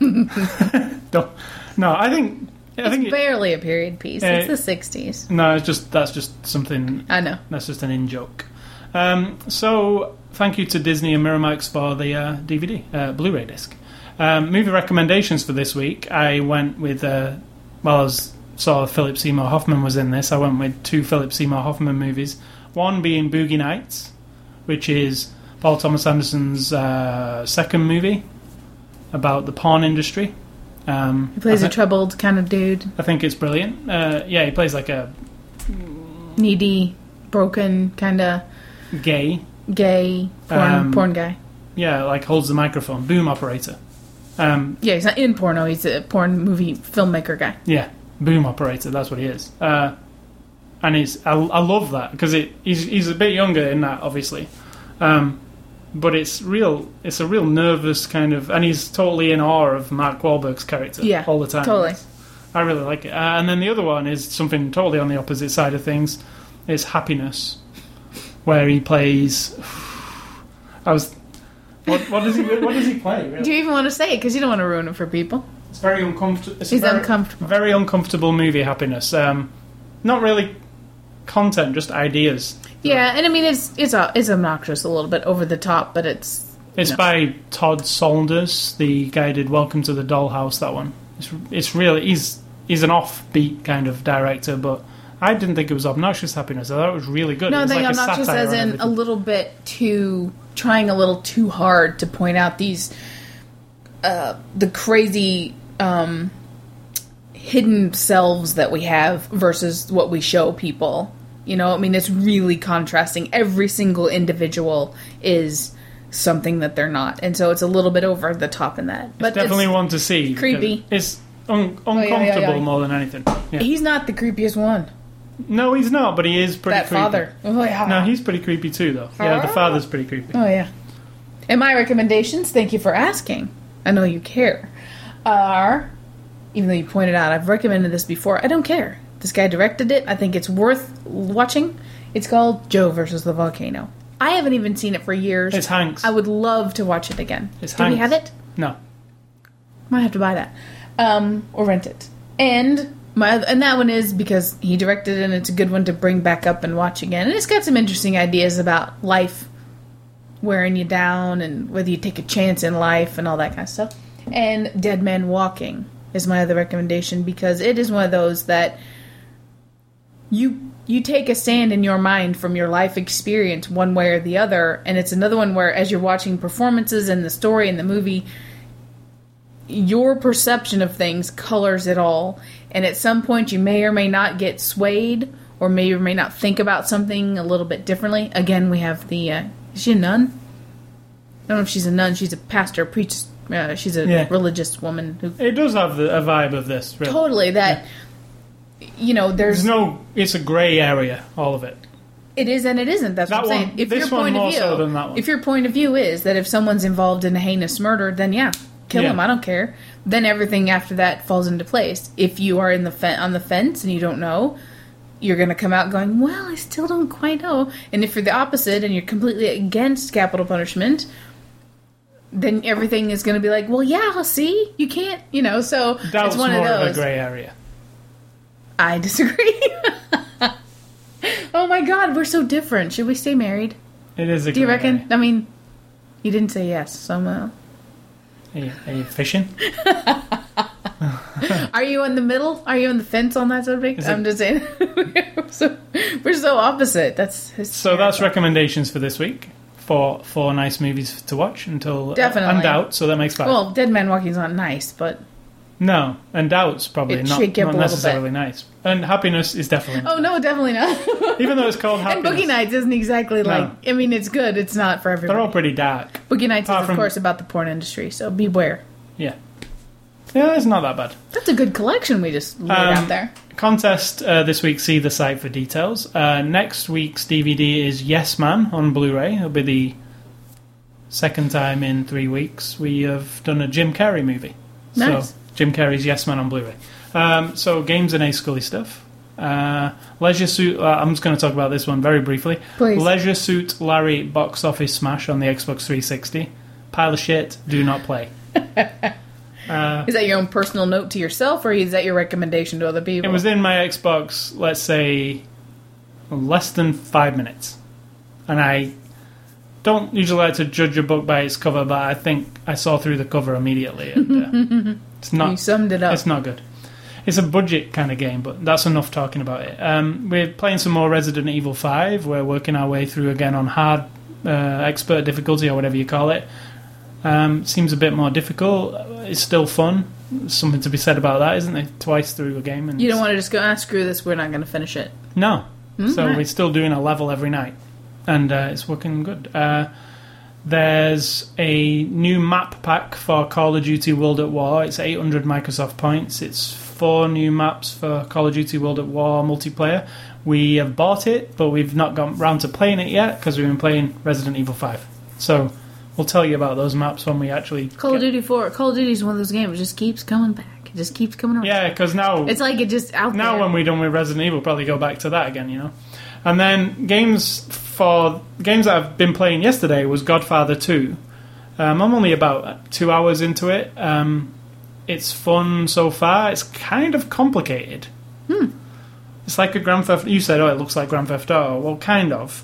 Don't- no, I think. I it's think. It, barely a period piece. Uh, it's the 60s. no, it's just that's just something I know. That's just an in joke. Um, so, thank you to Disney and Miramax for the uh, DVD, uh, Blu-ray disc. Um, movie recommendations for this week. I went with, uh, well, I was, saw Philip Seymour Hoffman was in this. I went with two Philip Seymour Hoffman movies. One being Boogie Nights, which is Paul Thomas Anderson's uh, second movie about the porn industry. Um, He plays a troubled kind of dude, I think it's brilliant. Uh, yeah, he plays like a needy, broken, kind of gay gay porn, Um, porn guy. Yeah, like holds the microphone, boom operator. Um, Yeah, he's not in porno. He's a porn movie filmmaker guy. yeah, boom operator. That's what he is. Uh, and it's I, I love that because it he's he's a bit younger in that, obviously, um, but it's real. It's a real nervous kind of, and he's totally in awe of Mark Wahlberg's character Yeah, all the time. totally. I really like it. Uh, and then the other one is something totally on the opposite side of things. It's Happiness, where he plays. I was. What, what does he? What does he play? Really? Do you even want to say it? Because you don't want to ruin it for people. It's very uncomfortable. It's He's very, uncomfortable. Very uncomfortable movie. Happiness. Um, not really content, just ideas. Yeah, and I mean it's it's uh, it's obnoxious a little bit over the top, but it's It's No. by Todd Solondz, the guy who did Welcome to the Dollhouse. That one. It's it's really he's he's an offbeat kind of director, but I didn't think it was obnoxious happiness. I thought it was really good. no, I think like obnoxious as in a little bit too trying a little too hard to point out these uh, the crazy um, hidden selves that we have versus what we show people. You know, I mean, it's really contrasting. Every single individual is something that they're not, and so it's a little bit over the top in that. But It's definitely one to see. creepy. Oh, It's un- oh, yeah, yeah, uncomfortable yeah. more than anything. Yeah. he's not the creepiest one. No, he's not, but he is pretty that creepy. father. Oh yeah. No, he's pretty creepy too, though. Yeah, the father's pretty creepy. Oh yeah. And my recommendations, thank you for asking. I know you care. Are even though you pointed out I've recommended this before, I don't care. This guy directed it. I think it's worth watching. It's called Joe versus the Volcano. I haven't even seen it for years. It's Hanks. I would love to watch it again. It's Do we have it? No. Might have to buy that, um, or rent it. And my and that one is because he directed it, and it's a good one to bring back up and watch again. And it's got some interesting ideas about life wearing you down, and whether you take a chance in life, and all that kind of stuff. And Dead Man Walking is my other recommendation because it is one of those that you you take a stand in your mind from your life experience one way or the other and it's another one where as you're watching performances and the story and the movie your perception of things colors it all. And at some point you may or may not get swayed or may or may not think about something a little bit differently. Again we have the uh, is she a nun? I don't know if she's a nun. She's a pastor preaches uh, she's a Yeah. religious woman who It does have the, a vibe of this, really. totally that you know there's There's no. It's a grey area, all of it. It is and it isn't. That's That what I'm one- saying. If your point of view, so than that one. if your point of view is that if someone's involved in a heinous murder, then yeah, kill Yeah. him. I don't care. Then everything after that falls into place. If you are in the fe- on the fence and you don't know, you're going to come out going, "Well, I still don't quite know." And if you're the opposite and you're completely against capital punishment, then everything is going to be like, "Well, yeah, see, you can't," you know. So Doubt's it's one more of of, a grey area. I disagree. oh my god, we're so different. Should we stay married? It is a. Do you reckon? area. I mean, you didn't say yes, so uh, Are you, are you fishing? Are you in the middle? Are you on the fence on that subject? Is I'm just saying. we're, so, we're so opposite. That's So that's recommendations for this week. For four nice movies to watch until uh, Definitely. and doubt. So that makes five. well, Dead Man Walking's not nice, but no, and doubt's probably not, shake you not a little necessarily nice. And happiness is definitely. oh no, definitely not. Even though it's called happy and happiness, Boogie Nights isn't exactly like. I mean, it's good. It's not for everybody. they're all pretty dark. Boogie Nights is, apart of from- course, about the porn industry, so beware. Yeah, yeah, it's not that bad. That's a good collection we just laid Um, out there. Contest uh, this week. See the site for details. Uh, next week's DVD is Yes Man on Blu-ray. It'll be the second time in three weeks, we have done a Jim Carrey movie. Nice. So Jim Carrey's Yes Man on Blu-ray. Um, so games and A Scully stuff. Uh, Leisure Suit. Uh, I'm just going to talk about this one very briefly. Please. Leisure Suit Larry box office smash on the Xbox 360. Pile of shit. Do not play. uh, Is that your own personal note to yourself, or is that your recommendation to other people? it was in my Xbox. Let's say less than five minutes, and I don't usually like to judge a book by its cover, but I think I saw through the cover immediately. And, uh, it's not. you summed it up. It's not good. It's a budget kind of game, but that's enough talking about it. Um, we're playing some more Resident Evil 5. We're working our way through again on hard uh, expert difficulty or whatever you call it. Um, seems a bit more difficult. It's still fun. There's something to be said about that, isn't there? Twice through a game. And You don't want to just go, ah, screw this, we're not going to finish it. No. so right. we're still doing a level every night. And uh, it's working good. Uh, there's a new map pack for Call of Duty World at War. It's 800 Microsoft points. It's four new maps for Call of Duty World at War multiplayer. We have bought it, but we've not gone round to playing it yet because we've been playing Resident Evil 5. So we'll tell you about those maps when we actually. Call of Duty 4, Call of Duty is one of those games, it just keeps coming back. It just keeps coming around. Yeah, because now It's like it just out now there. when we're done with Resident Evil, probably go back to that again, you know. And then games for games that I've been playing yesterday was Godfather Two. Um, I'm only about two hours into it. Um, it's fun so far. It's kind of complicated. Hmm. It's like a Grand Theft. You said, "Oh, it looks like Grand Theft Auto." Well, kind of,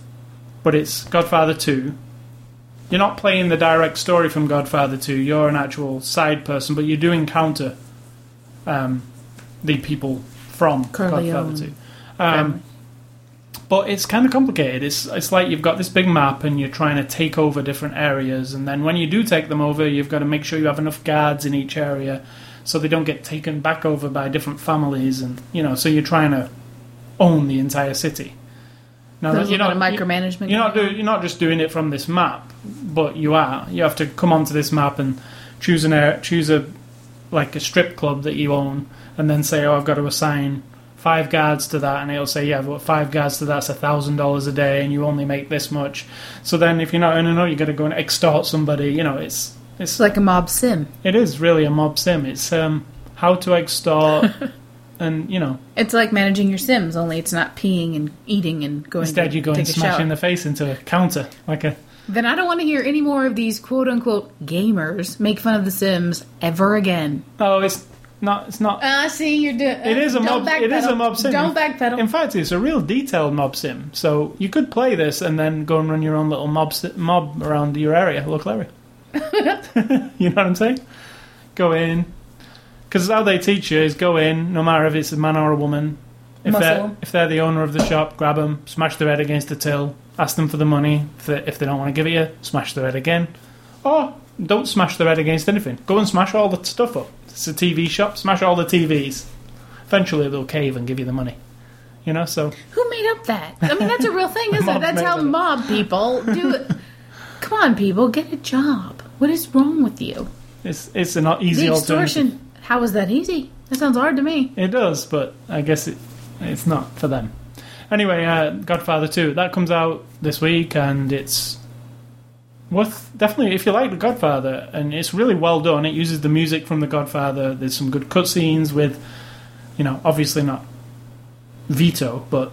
but it's Godfather Two. You're not playing the direct story from Godfather Two. You're an actual side person, but you do encounter um, the people from Corleone Godfather Two. Um, but it's kind of complicated. It's it's like you've got this big map and you're trying to take over different areas, and then when you do take them over, you've got to make sure you have enough guards in each area so they don't get taken back over by different families, and you know, so you're trying to own the entire city. Now There's you're not micromanagement. you're not do, you're not just doing it from this map, but you are. You have to come onto this map and choose an area, choose a like a strip club that you own, and then say, "Oh, I've got to assign five guards to that," and it'll say, "Yeah, but five guards to that's a thousand dollars a day, and you only make this much." So then, if you're not earning enough, you got to go and extort somebody. You know, it's it's like a mob sim. it is really a mob sim. It's um, how to extort, and you know, It's like managing your Sims, only it's not peeing and eating and going instead to you go and smash in the face into a counter like a Then I don't want to hear any more of these quote unquote gamers make fun of the Sims ever again. oh, it's not it's not Ah, see, you're doing. It is a mob. It is a mob sim. Don't backpedal. In fact, it's a real detailed mob sim. So you could play this and then go and run your own little mob si- mob around your area. Look, Larry. you know what I'm saying? Go in, because how they teach you is go in, no matter if it's a man or a woman. If Muscle they're 'em. if they're the owner of the shop, grab them, smash their head against the till, ask them for the money. If they, if they don't want to give it you, smash their head again. Or don't smash their head against anything. Go and smash all the stuff up. It's a TV shop. Smash all the TVs. Eventually, they'll cave and give you the money. You know, so Who made up that? I mean, that's a real thing, isn't it? Mob That's made how it. mob people do it. Come on, people, get a job. What is wrong with you? it's it's an easy the alternative. extortion. How is that easy? That sounds hard to me. It does, but I guess it it's not for them. Anyway, uh, Godfather Two that comes out this week, and it's worth definitely if you like the Godfather, and it's really well done. It uses the music from the Godfather. There's some good cutscenes with, you know, obviously not Vito, but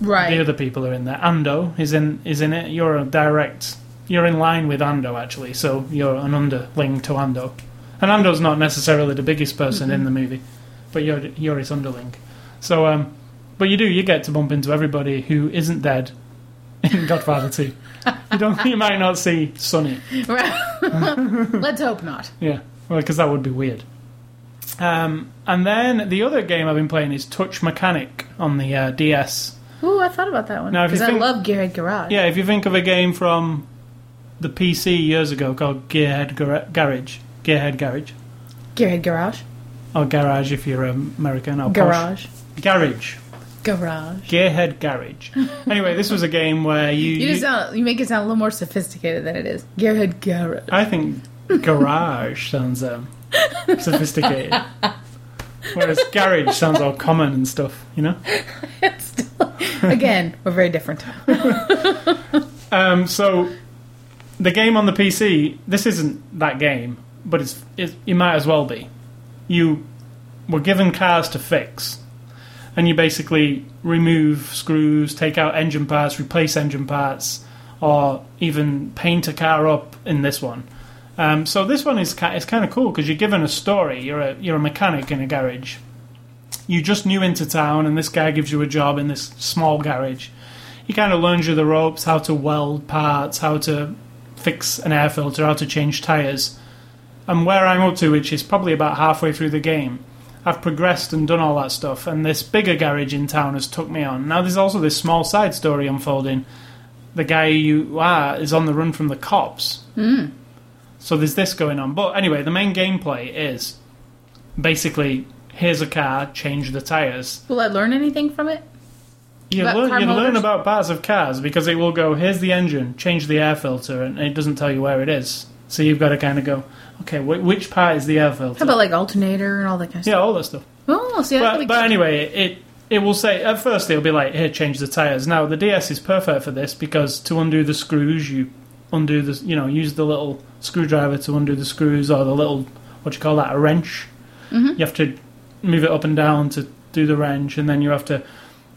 Right. the other people are in there. Ando is in is in it. You're a direct. You're in line with Ando actually, so you're an underling to Ando. And Ando's not necessarily the biggest person in the movie, but you're you're his underling. So, um, but you do you get to bump into everybody who isn't dead in Godfather Two. You don't. You might not see Sonny. Let's hope not. Yeah, well, because that would be weird. Um, and then the other game I've been playing is Touch Mechanic on the uh, DS. Ooh, I thought about that one. Because I love Gearhead Garage. Yeah, if you think of a game from the PC years ago called Gearhead Gar- Garage, Gearhead Garage, Gearhead Garage. or Garage if you're American, or posh. Garage. Garage. Gearhead Garage. anyway, this was a game where you. You, you- just sound, you make it sound a little more sophisticated than it is. Gearhead Garage. I think garage sounds um, sophisticated, whereas garage sounds all common and stuff. You know. It's still, again, we're very different. Um, so the game on the PC. This isn't that game, but it's it, it might as well be. You were given cars to fix, and you basically remove screws, take out engine parts, replace engine parts, or even paint a car up in this one. Um, so this one is it's kind of cool because you're given a story. You're a you're a mechanic in a garage. You just new into town, and this guy gives you a job in this small garage. He kind of learns you the ropes, how to weld parts, how to fix an air filter, how to change tires. And where I'm up to, which is probably about halfway through the game, I've progressed and done all that stuff. And this bigger garage in town has took me on. Now there's also this small side story unfolding. The guy you are is on the run from the cops. Hmm. So there's this going on. But anyway, the main gameplay is basically here's a car, change the tires. Will I learn anything from it? You About learn, you learn about parts of cars because it will go, here's the engine, change the air filter, and it doesn't tell you where it is. So you've got to kind of go, okay, wh- which part is the air filter? How about like alternator and all that kind of stuff? yeah, stuff? all that stuff. Oh, see, that But, be but anyway, it it will say at first it'll be like here change the tires. Now the DS is perfect for this because to undo the screws you undo the you know use the little screwdriver to undo the screws or the little what do you call that a wrench. Mhm. You have to move it up and down to do the wrench, and then you have to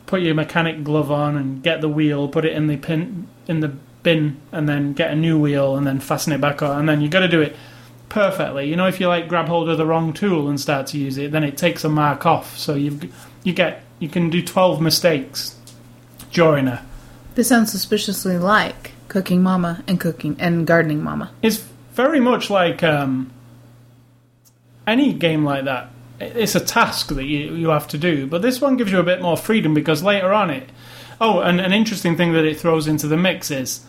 put your mechanic glove on and get the wheel, put it in the pin in the bin, and then get a new wheel and then fasten it back on, and then you got to do it perfectly. You know, if you like grab hold of the wrong tool and start to use it, then it takes a mark off. So you you get you can do twelve mistakes during a. This sounds suspiciously like Cooking Mama and Cooking and Gardening Mama. It's very much like um, any game like that. It's a task that you, you have to do, but this one gives you a bit more freedom because later on it. Oh, and an interesting thing that it throws into the mix is,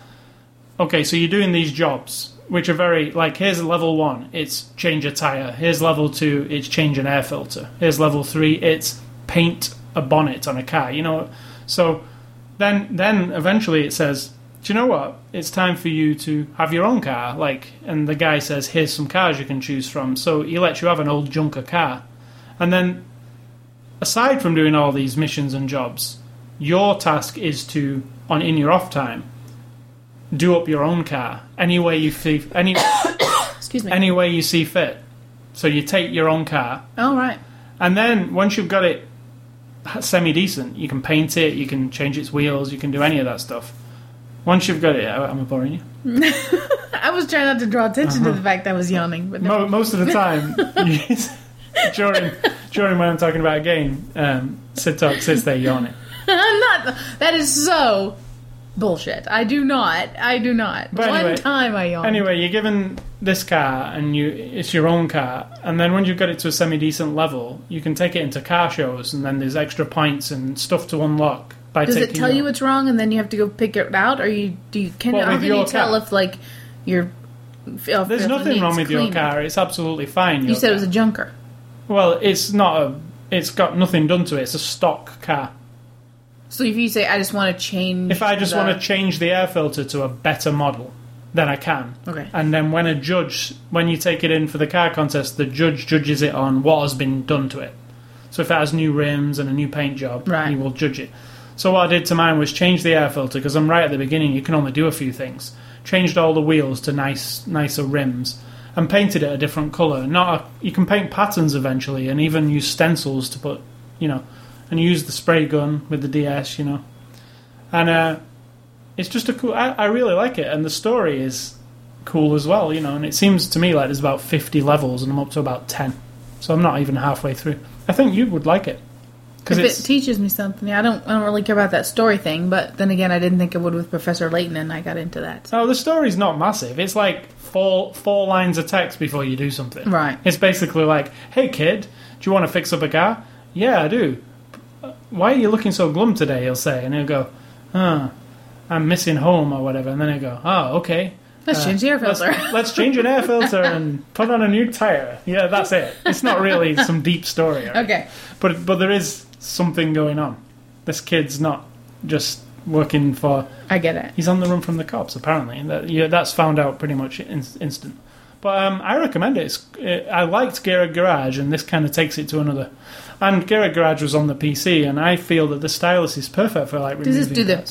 okay, so you're doing these jobs, which are very like here's level one, it's change a tire. Here's level two, it's change an air filter. Here's level three, it's paint a bonnet on a car. You know, so then then eventually it says, do you know what? It's time for you to have your own car. Like, and the guy says, here's some cars you can choose from. So he lets you have an old junker car, and then aside from doing all these missions and jobs, your task is to on in your off time do up your own car any way you see any Excuse me. any way you see fit. So you take your own car, All right. and then once you've got it semi decent, you can paint it, you can change its wheels, you can do any of that stuff. Once you've got it, I'm I boring you? I was trying not to draw attention Uh-huh. to the fact that I was yawning, but no. Most of the time, during during when I'm talking about a game, um, Sid Talk sits there yawning. I'm not. That is so bullshit. I do not. I do not. But One anyway- time I yawned. Anyway, you're given this car, and you it's your own car, and then when you've got it to a semi decent level, you can take it into car shows, and then there's extra points and stuff to unlock by Does taking. it tell you what's wrong, and then you have to go pick it out, or you do? You, can how can your you tell car? if like you're? If, There's nothing wrong with your car. It's absolutely fine. You your said it was a junker. Well, it's not a. It's got nothing done to it. It's a stock car. So if you say I just want to change, If I just the- want to change the air filter to a better model, then I can. Okay. And then when a judge, when you take it in for the car contest, the judge judges it on what has been done to it. So if it has new rims and a new paint job, Right. he will judge it. So what I did to mine was change the air filter because I'm right at the beginning. You can only do a few things. Changed all the wheels to nice, nicer rims, and painted it a different color. Not a, you can paint patterns eventually, and even use stencils to put, you know, and use the spray gun with the DS, you know, and uh, it's just a cool. I, I really like it, and the story is cool as well, you know. And it seems to me like there's about 50 levels, and I'm up to about 10, so I'm not even halfway through. I think you would like it because it teaches me something, I don't. I don't really care about that story thing. But then again, I didn't think it would with Professor Layton, and I got into that. oh, the story's not massive. It's like four four lines of text before you do something. Right. It's basically like, "Hey kid, do you want to fix up a car?" "Yeah, I do." "Why are you looking so glum today?" He'll say, and he'll go, "Huh, I'm missing home or whatever." And then he'll go, "Oh, okay." Let's change the air let's- filter. Let's, change an air filter and put on a new tire. Yeah, that's it. It's not really some deep story, right? okay. but but there is something going on. This kid's not just working for. I get it. He's on the run from the cops. Apparently, that yeah, that's found out pretty much in, instant. But um, I recommend it. It's, it. I liked Garage, and this kind of takes it to another. And Garage Garage was on the PC, and I feel that the stylus is perfect for like. Does this do the?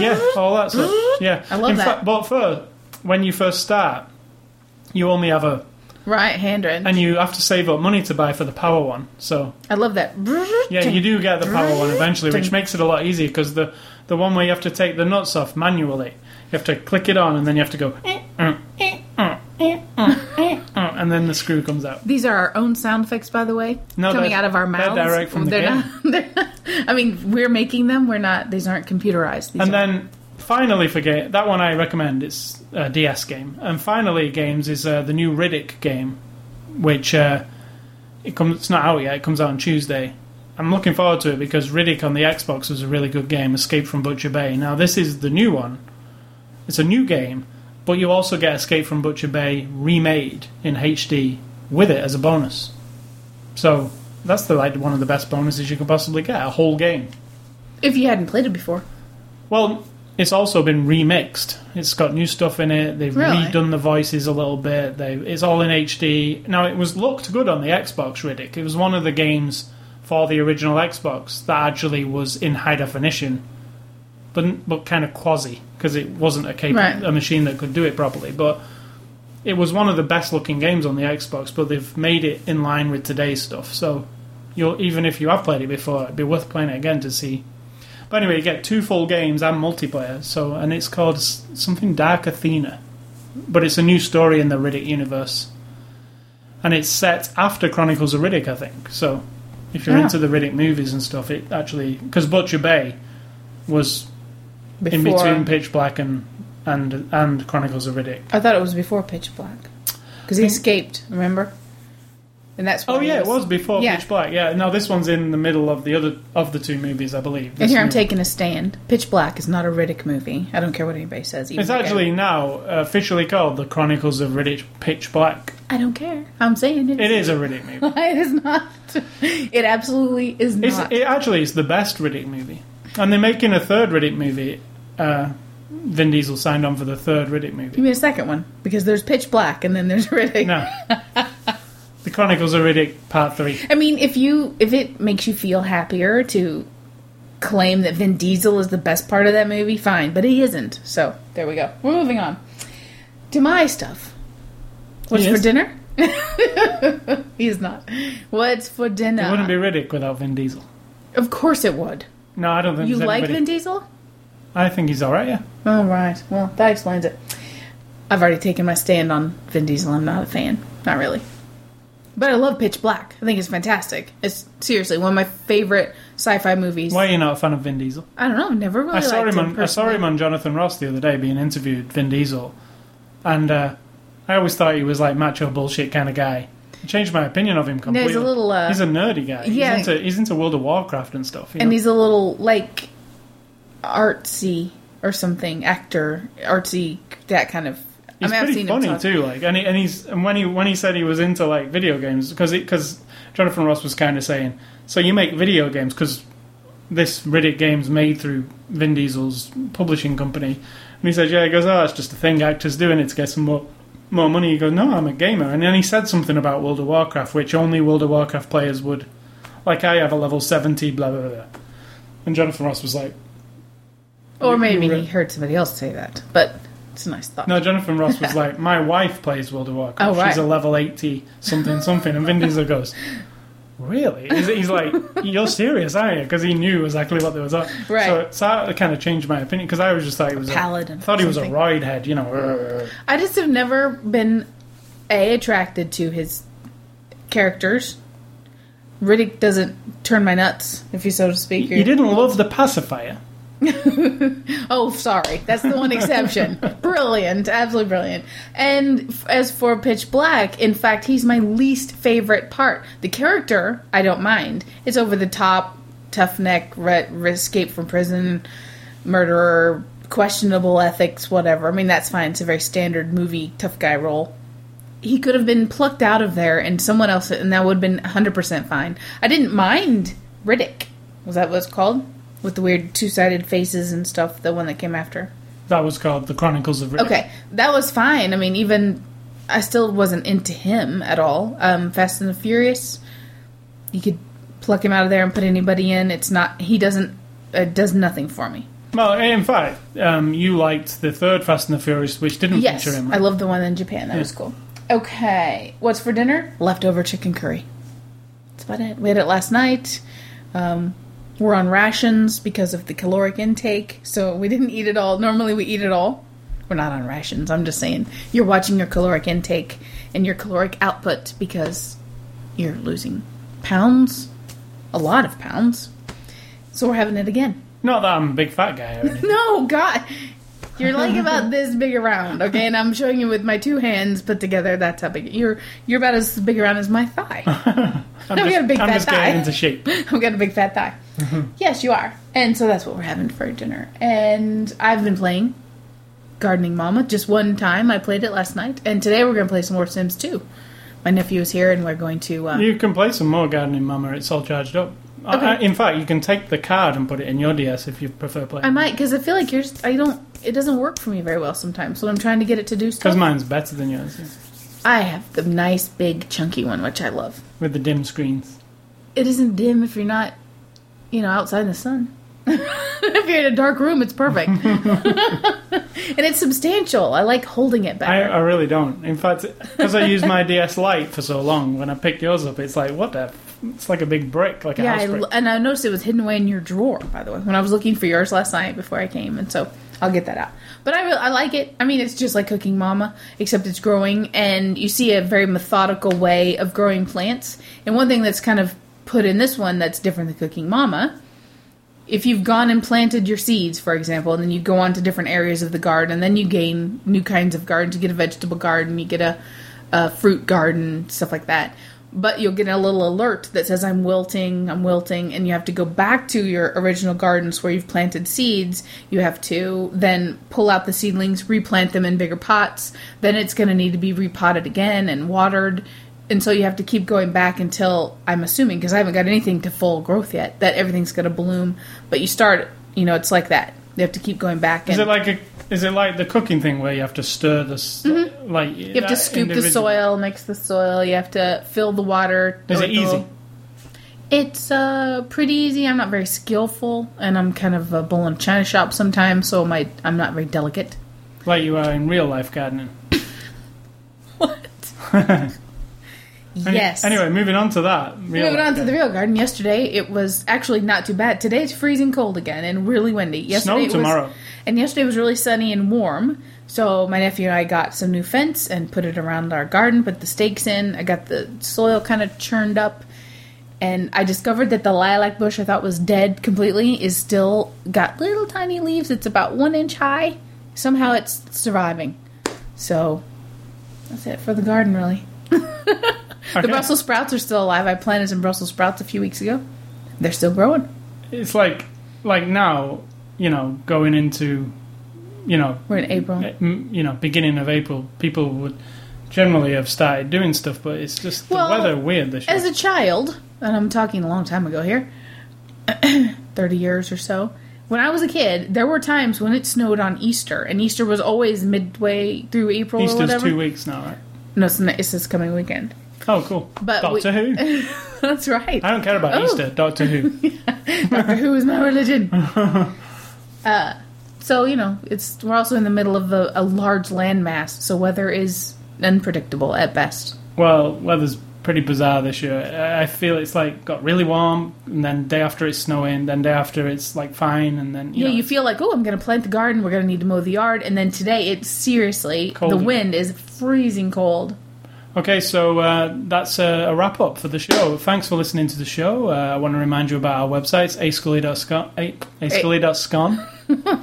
Yeah, all that stuff. Yeah, I love In that. fact, but for when you first start, you only have a Right, hand wrench. and you have to save up money to buy for the power one. So I love that. yeah, you do get the power one eventually, which makes it a lot easier because the the one where you have to take the nuts off manually, you have to click it on and then you have to go, eh, eh, eh, and then the screw comes out. These are our own sound effects, by the way, No, coming out of our they're mouths. direct from the they're game. not, not- I mean, we're making them. We're not. These aren't computerized. These And are, then finally for game, that one I recommend. It's a DS game. And finally, games is uh, the new Riddick game, which uh, it comes. It's not out yet. It comes out on Tuesday. I'm looking forward to it because Riddick on the Xbox was a really good game. Escape from Butcher Bay. Now this is the new one. It's a new game, but you also get Escape from Butcher Bay remade in HD with it as a bonus. So that's the like one of the best bonuses you can possibly get. A whole game. if you hadn't played it before, Well, it's also been remixed. It's got new stuff in it. They've Really? redone the voices a little bit. They, it's all in HD. Now, it was looked good on the Xbox, Riddick. It was one of the games for the original Xbox that actually was in high definition, but but kind of quasi because it wasn't a Right. a machine that could do it properly. But it was one of the best looking games on the Xbox. But they've made it in line with today's stuff. So you'll even if you have played it before, it'd be worth playing it again to see but anyway, you get two full games and multiplayer. So, and it's called something Dark Athena, but it's a new story in the Riddick universe, and it's set after Chronicles of Riddick, I think. So, if you're Yeah. into the Riddick movies and stuff, it actually because Butcher Bay was before in between Pitch Black and and and Chronicles of Riddick. I thought it was before Pitch Black because he hmm. escaped. Remember? And that's Oh yeah, it was before Yeah. Pitch Black. Yeah, no, this one's in the middle of the other of the two movies, I believe. And here I'm taking a stand. Pitch Black is not a Riddick movie. I don't care what anybody says. even It's actually now officially called the Chronicles of Riddick Pitch Black. I don't care. I'm saying it. It is a Riddick movie. It is not. It absolutely is It's, not. it actually is the best Riddick movie, and they're making a third Riddick movie. Uh, Vin Diesel signed on for the third Riddick movie. You mean a second one because there's Pitch Black and then there's Riddick. No, the Chronicles of Riddick Part Three. I mean, if you if it makes you feel happier to claim that Vin Diesel is the best part of that movie, fine. But he isn't. So there we go. We're moving on to my stuff. What's for dinner? He's not. What's for dinner? It wouldn't be Riddick without Vin Diesel. Of course it would. No, I don't think You like anybody- Vin Diesel? I think he's all right. Yeah, All right. Well, that explains it. I've already taken my stand on Vin Diesel. I'm not a fan. Not really. But I love Pitch Black. I think it's fantastic. It's seriously one of my favorite sci-fi movies. why are you not a fan of Vin Diesel? I don't know. Never really I saw liked him on I saw him on Jonathan Ross the other day being interviewed. Vin Diesel, and uh, I always thought he was like macho bullshit kind of guy. I changed my opinion of him No, completely. he's a little. Uh, He's a nerdy guy. yeah. He's into, he's into World of Warcraft and stuff. and know? he's a little like artsy or something. Actor, artsy, that kind of. He's I mean, I've pretty seen funny too. Like, and, he, and he's and when he when he said he was into like video games because because Jonathan Ross was kind of saying, so you make video games because this Riddick game's made through Vin Diesel's publishing company, and he said, yeah, he goes, oh, it's just a thing actors doing it to get some more more money. He goes, no, I'm a gamer, and then he said something about World of Warcraft, which only World of Warcraft players would, like I have a level seventy, blah blah blah, and Jonathan Ross was like. Or You- maybe you he heard somebody else say that, but it's a nice thought. No, Jonathan Ross was like, my wife plays World of Warcraft. Oh, right. She's a level 80 something something. And Vin Diesel goes, really? He's, he's like, you're serious, aren't you? Because he knew exactly what there was on. Right. So, so that kind of changed my opinion because I was just like, he was a, Paladin I thought he was a something. ride head, you know. I just have never been a attracted to his characters. Riddick doesn't turn my nuts, if you so to speak. You didn't love the pacifier. Oh, sorry. That's the one exception. brilliant. Absolutely brilliant. And f- as for Pitch Black, in fact, he's my least favorite part. The character, I don't mind. It's over the top, tough neck, re- escape from prison, murderer, questionable ethics, whatever. I mean, that's fine. It's a very standard movie tough guy role. He could have been plucked out of there and someone else, and that would have been 100% fine. I didn't mind Riddick. Was that what it's called? With the weird two sided faces and stuff, the one that came after. That was called The Chronicles of Riddick. Okay, that was fine. I mean, even I still wasn't into him at all. Um, Fast and the Furious, you could pluck him out of there and put anybody in. It's not. He doesn't. It does nothing for me. Well, in fact, um, you liked the third Fast and the Furious, which didn't Yes, feature him. I love the one in Japan. That was cool. Okay, what's for dinner? Leftover chicken curry. That's about it. We had it last night. Um, we're on rations because of the caloric intake, so we didn't eat it all. Normally, we eat it all. We're not on rations. I'm just saying you're watching your caloric intake and your caloric output because you're losing pounds, a lot of pounds. So we're having it again. Not that I'm a big fat guy. No, God. You're like about this big around, okay? And I'm showing you with my two hands put together. That's how big you're. You're about as big around as my thigh. I'm I've just, got a big fat thigh. I'm fat just thigh. getting into shape. I've got a big fat thigh. Yes, you are. And so that's what we're having for dinner. And I've been playing Gardening Mama just one time. I played it last night, and today we're going to play some more Sims 2. My nephew is here, and we're going to. Uh, You can play some more Gardening Mama. It's all charged up. Okay. I- in fact, you can take the card and put it in your DS if you prefer playing. I might because I feel like yours. I don't. It doesn't work for me very well sometimes. So I'm trying to get it to do stuff. Because mine's better than yours, yeah. I have the nice big chunky one, which I love. with the dim screens. it isn't dim if you're not, you know, outside in the sun. if you're in a dark room, it's perfect. and it's substantial. I like holding it I, better. I really don't. In fact, because I used my DS Lite for so long, when I picked yours up, it's like what the? It's like a big brick, like a yeah, house brick. l- and I noticed it was hidden away in your drawer, by the way, when I was looking for yours last night before I came, and so I'll get that out. But I really, I like it. I mean, it's just like Cooking Mama, except it's growing, and you see a very methodical way of growing plants. And one thing that's kind of put in this one that's different than Cooking Mama if you've gone and planted your seeds, for example, and then you go on to different areas of the garden, and then you gain new kinds of gardens. You get a vegetable garden, you get a, a fruit garden, stuff like that. But you'll get a little alert that says, I'm wilting, I'm wilting, and you have to go back to your original gardens where you've planted seeds. You have to then pull out the seedlings, replant them in bigger pots. Then it's going to need to be repotted again and watered and so you have to keep going back until I'm assuming because I haven't got anything to full growth yet that everything's going to bloom. But you start, you know, it's like that. You have to keep going back. Is it like a? Is it like the cooking thing where you have to stir the like Mm-hmm. you have to scoop the soil, mix the soil. You have to fill the water. Is it easy? It's uh pretty easy. I'm not very skillful, and I'm kind of a bull in a china shop sometimes, so my I'm not very delicate. Like you are in real life gardening. What? Yes. Anyway, moving on to that. Moving on to the real garden. Yesterday it was actually not too bad. Today it's freezing cold again and really windy. Yesterday Snow it was- tomorrow. and yesterday was really sunny and warm. So my nephew and I got some new fence and put it around our garden. Put the stakes in. I got the soil kind of churned up, and I discovered that the lilac bush I thought was dead completely is still got little tiny leaves. It's about one inch high. Somehow it's surviving. So that's it for the garden, really. The Brussels sprouts are still alive. I planted some Brussels sprouts a few weeks ago. They're still growing. It's like like now, you know, going into, you know, We're in April. you know, beginning of April, people would generally have started doing stuff, but it's just the Well, weather weird this year. As a child, and I'm talking a long time ago here, 30 years or so, when I was a kid, there were times when it snowed on Easter, and Easter was always midway through April or Easter's two weeks now, right? No, it's, not, it's this coming weekend. Oh, cool. But Doctor we- Who. That's right. I don't care about Oh. Easter. Doctor Who. Doctor Who is my religion. uh, so you know, it's we're also in the middle of a, a large landmass, so weather is unpredictable at best. Well, weather's pretty bizarre this year. I I feel it's like got really warm, and then day after it's snowing, then day after it's like fine, and then you yeah, know, you feel like, oh, I'm going to plant the garden. We're going to need to mow the yard, and then today, it's seriously Cold the wind is freezing cold. Okay, so uh, that's a, a wrap up for the show. Thanks for listening to the show. Uh, I want to remind you about our websites, ascully.scon,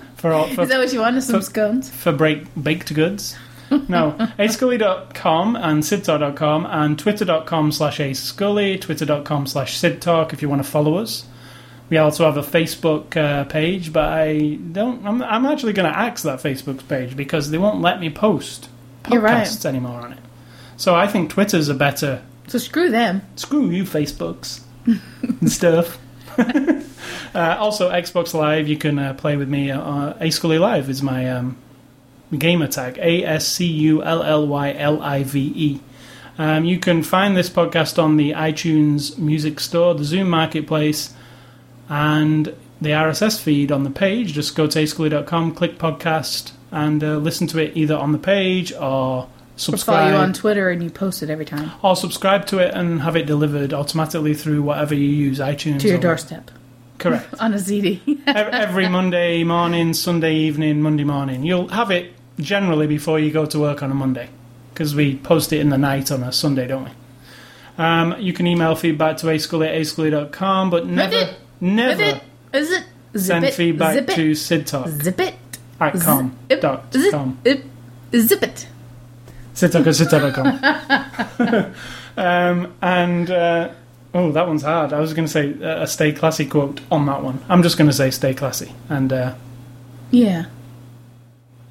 for all, for, Is that what you wanted? Some so- scones? for break, baked goods. No, ascully.com and sidtalk.com and twitter.com slash ascully, twitter.com slash sidtalk if you want to follow us. We also have a Facebook uh, page, but I don't. I'm, I'm actually going to axe that Facebook page because they won't let me post You're right. podcasts anymore on it. So I think Twitter's a better. So screw them. Screw you, Facebooks and stuff. uh, also, Xbox Live, you can uh, play with me. Uh, Ascully Live is my um, gamer tag. A S C U L L Y L I V E. Um, you can find this podcast on the iTunes Music Store, the Zune Marketplace, and the RSS feed on the page. Just go to ascully.com, click podcast, and uh, listen to it either on the page or Or follow subscribe. you on Twitter and you post it every time or subscribe to it and have it delivered automatically through whatever you use, iTunes. to your or- doorstep Correct. on a CD. Every Monday morning, Sunday evening, Monday morning. You'll have it generally before you go to work on a Monday because we post it in the night on a Sunday, don't we? Um, you can email feedback to ascully at ascully.com, but never, never Is it? Is it? Zip send it. feedback Zip to sidtalk Zip it. at com. Zip, dot com. it, zip it. Sidtalk at sidtalk.com. um, and, uh, oh, that one's hard. I was going to say uh, a stay classy quote on that one. I'm just going to say stay classy. And, uh, Yeah.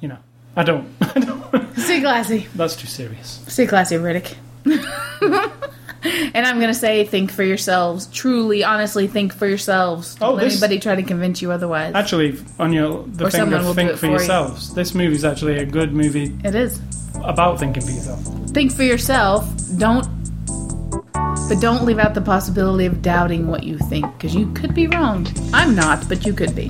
you know, I don't. I don't Stay classy. that's too serious. Stay classy, Riddick. and I'm gonna say, think for yourselves. Truly, honestly, think for yourselves. Don't Oh, let this- anybody try to convince you otherwise. Actually, on your the Or thing of think for for you. yourselves, this movie is actually a good movie it is. About thinking for yourself. Think for yourself. Don't. But don't leave out the possibility of doubting what you think, because you could be wrong. I'm not, but you could be.